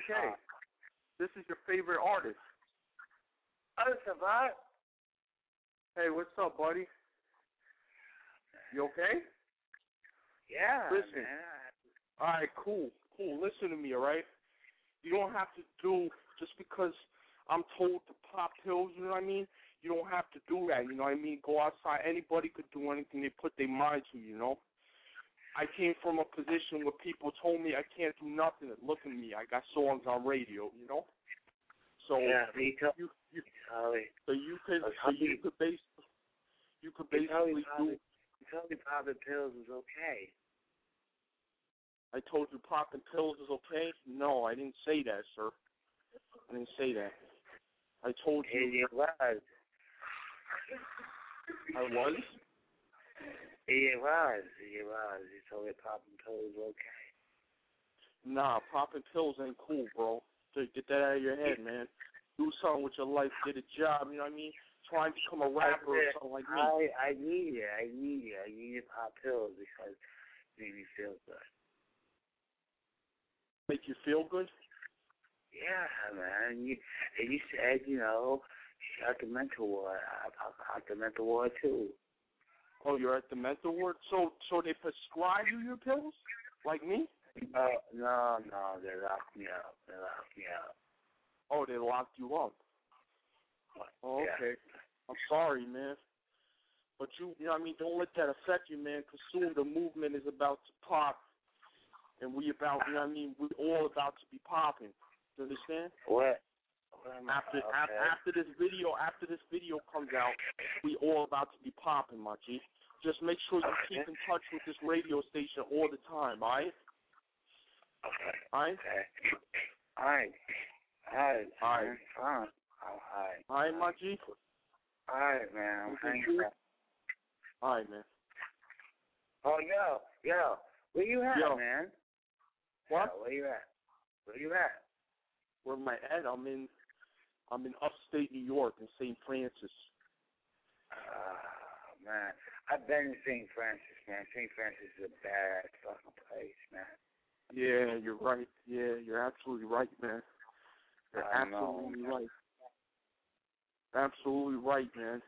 Okay? Uh, this is your favorite artist. Oh, Savant. Hey, what's up, buddy? You okay? Yeah, Listen. man. All right, cool, cool. Listen to me, all right? You don't have to do just because I'm told to pop pills. You know what I mean? You don't have to do that. You know what I mean? Go outside. Anybody could do anything they put their mind to. You know. I came from a position where people told me I can't do nothing. Look at me. I got songs on radio. You know. So Yeah, me too. you you so you could so you you- could base you could basically do. you told me popping pills is okay. I told you popping pills is okay. No, I didn't say that, sir. I didn't say that. I told you. And it was. I was. It was. It was. You told me popping pills okay. Nah, popping pills ain't cool, bro. So get that out of your head, man. Do something with your life. Get a job. You know what I mean? Try and become a rapper or something like me. I I need it. I need it. I need to pop pills because it made me feel good. Make you feel good. Yeah, man. You, and you said, you know, shut the mental war. I out the mental ward too. Oh, you're at the mental ward. So, so they prescribe you your pills, like me? No, no, no. They locked me up. They locked me up. Oh, they locked you up. Oh, Yeah. okay. I'm sorry, man. But you, you know what I mean? Don't let that affect you, man, because soon the movement is about to pop, and we about, you know what I mean? We're all about to be popping. You understand? What? After, Okay. after after this video, after this video comes out, we all about to be popping, my G. Just make sure you keep in touch with this radio station all the time, all right? Okay. All right? Okay. All right. All right. All right. man. Fine. All right. All right, my G. All right, man. Okay, cool. up. All right, man. Oh, yo, yo. Where you at, Yo. man? What? Yo, where you at? Where you at? Where am I at? I'm in, I'm in upstate New York in St. Francis. Oh, man. I've been to St. Francis, man. St. Francis is a bad fucking place, man. Yeah, you're right. Yeah, you're absolutely right, man. You're I know, absolutely man. right. Absolutely right, man.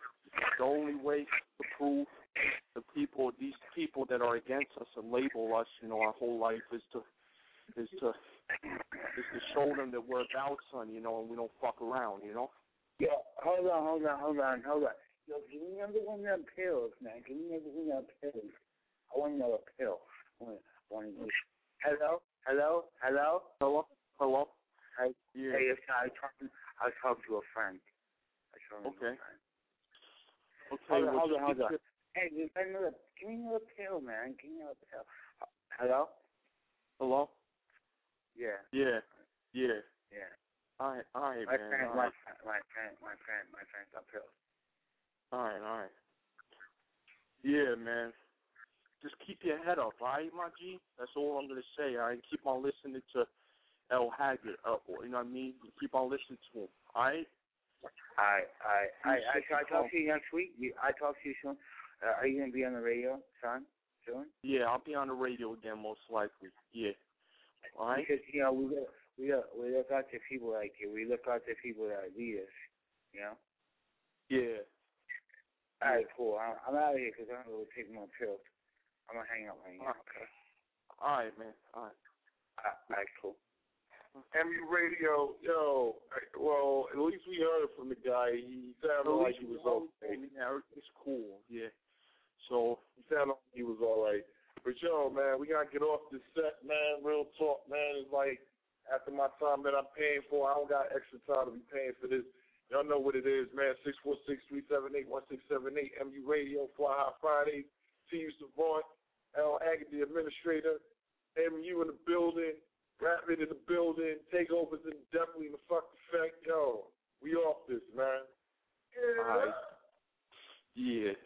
The only way to prove the people, these people that are against us and label us, you know, our whole life is to, is to, is to show them that we're about son, you know, and we don't fuck around, you know. Yo, hold on, hold on, hold on, hold on. Yo, give me another one of them pills, man. Give me another one of them pills. I want another pill. I want, I want to Hello? Hello? Hello? Hello? Hello? Hey, Yeah. hey, I talking, I talking to a friend. I to a Okay. friend. Okay, Hold on, hold on, hold on. your- Hey, give me another, give me another pill, man. Give me another pill. Hello? Hello? Yeah, Yeah. Yeah. yeah. All right, all right, My man. friend, all my right. friend, my friend, my friend, my friend got pills. All right, all right. Yeah, man. Just keep your head up, all right, my G? That's all I'm gonna say. All right, keep on listening to L. Haggood. Uh, you know what I mean? Keep on listening to him. All right. I I I I Appreciate shall I the talk to you next week. You, I talk to you soon. Uh, are you gonna be on the radio, son? Soon? Yeah, I'll be on the radio again, most likely. Yeah. All right. Because you know we look we look we look out to people like you. We look out to people that lead us. You know. Yeah. All right, cool. I'm, I'm out of here because I'm gonna go take more pills. I'm gonna hang up right now. Okay. All right, man. All right. All right, cool. MU Radio, yo, well, at least we heard from the guy. He sounded like he was okay. told me everything's cool. Yeah. So He sounded like he was all right. But yo, man, we gotta get off this set, man. Real talk, man. It's like after my time that I'm paying for, I don't got extra time to be paying for this. Y'all know what it is, man. Six four six three seven eight one six seven eight. MU Radio, Fly High Fridays. T. U. Savant, L. Haggood, the administrator. MU in the building. Rapid in the building. Takeovers in definitely in the fuck effect. Yo, we off this, man. all right. Yeah. Yeah.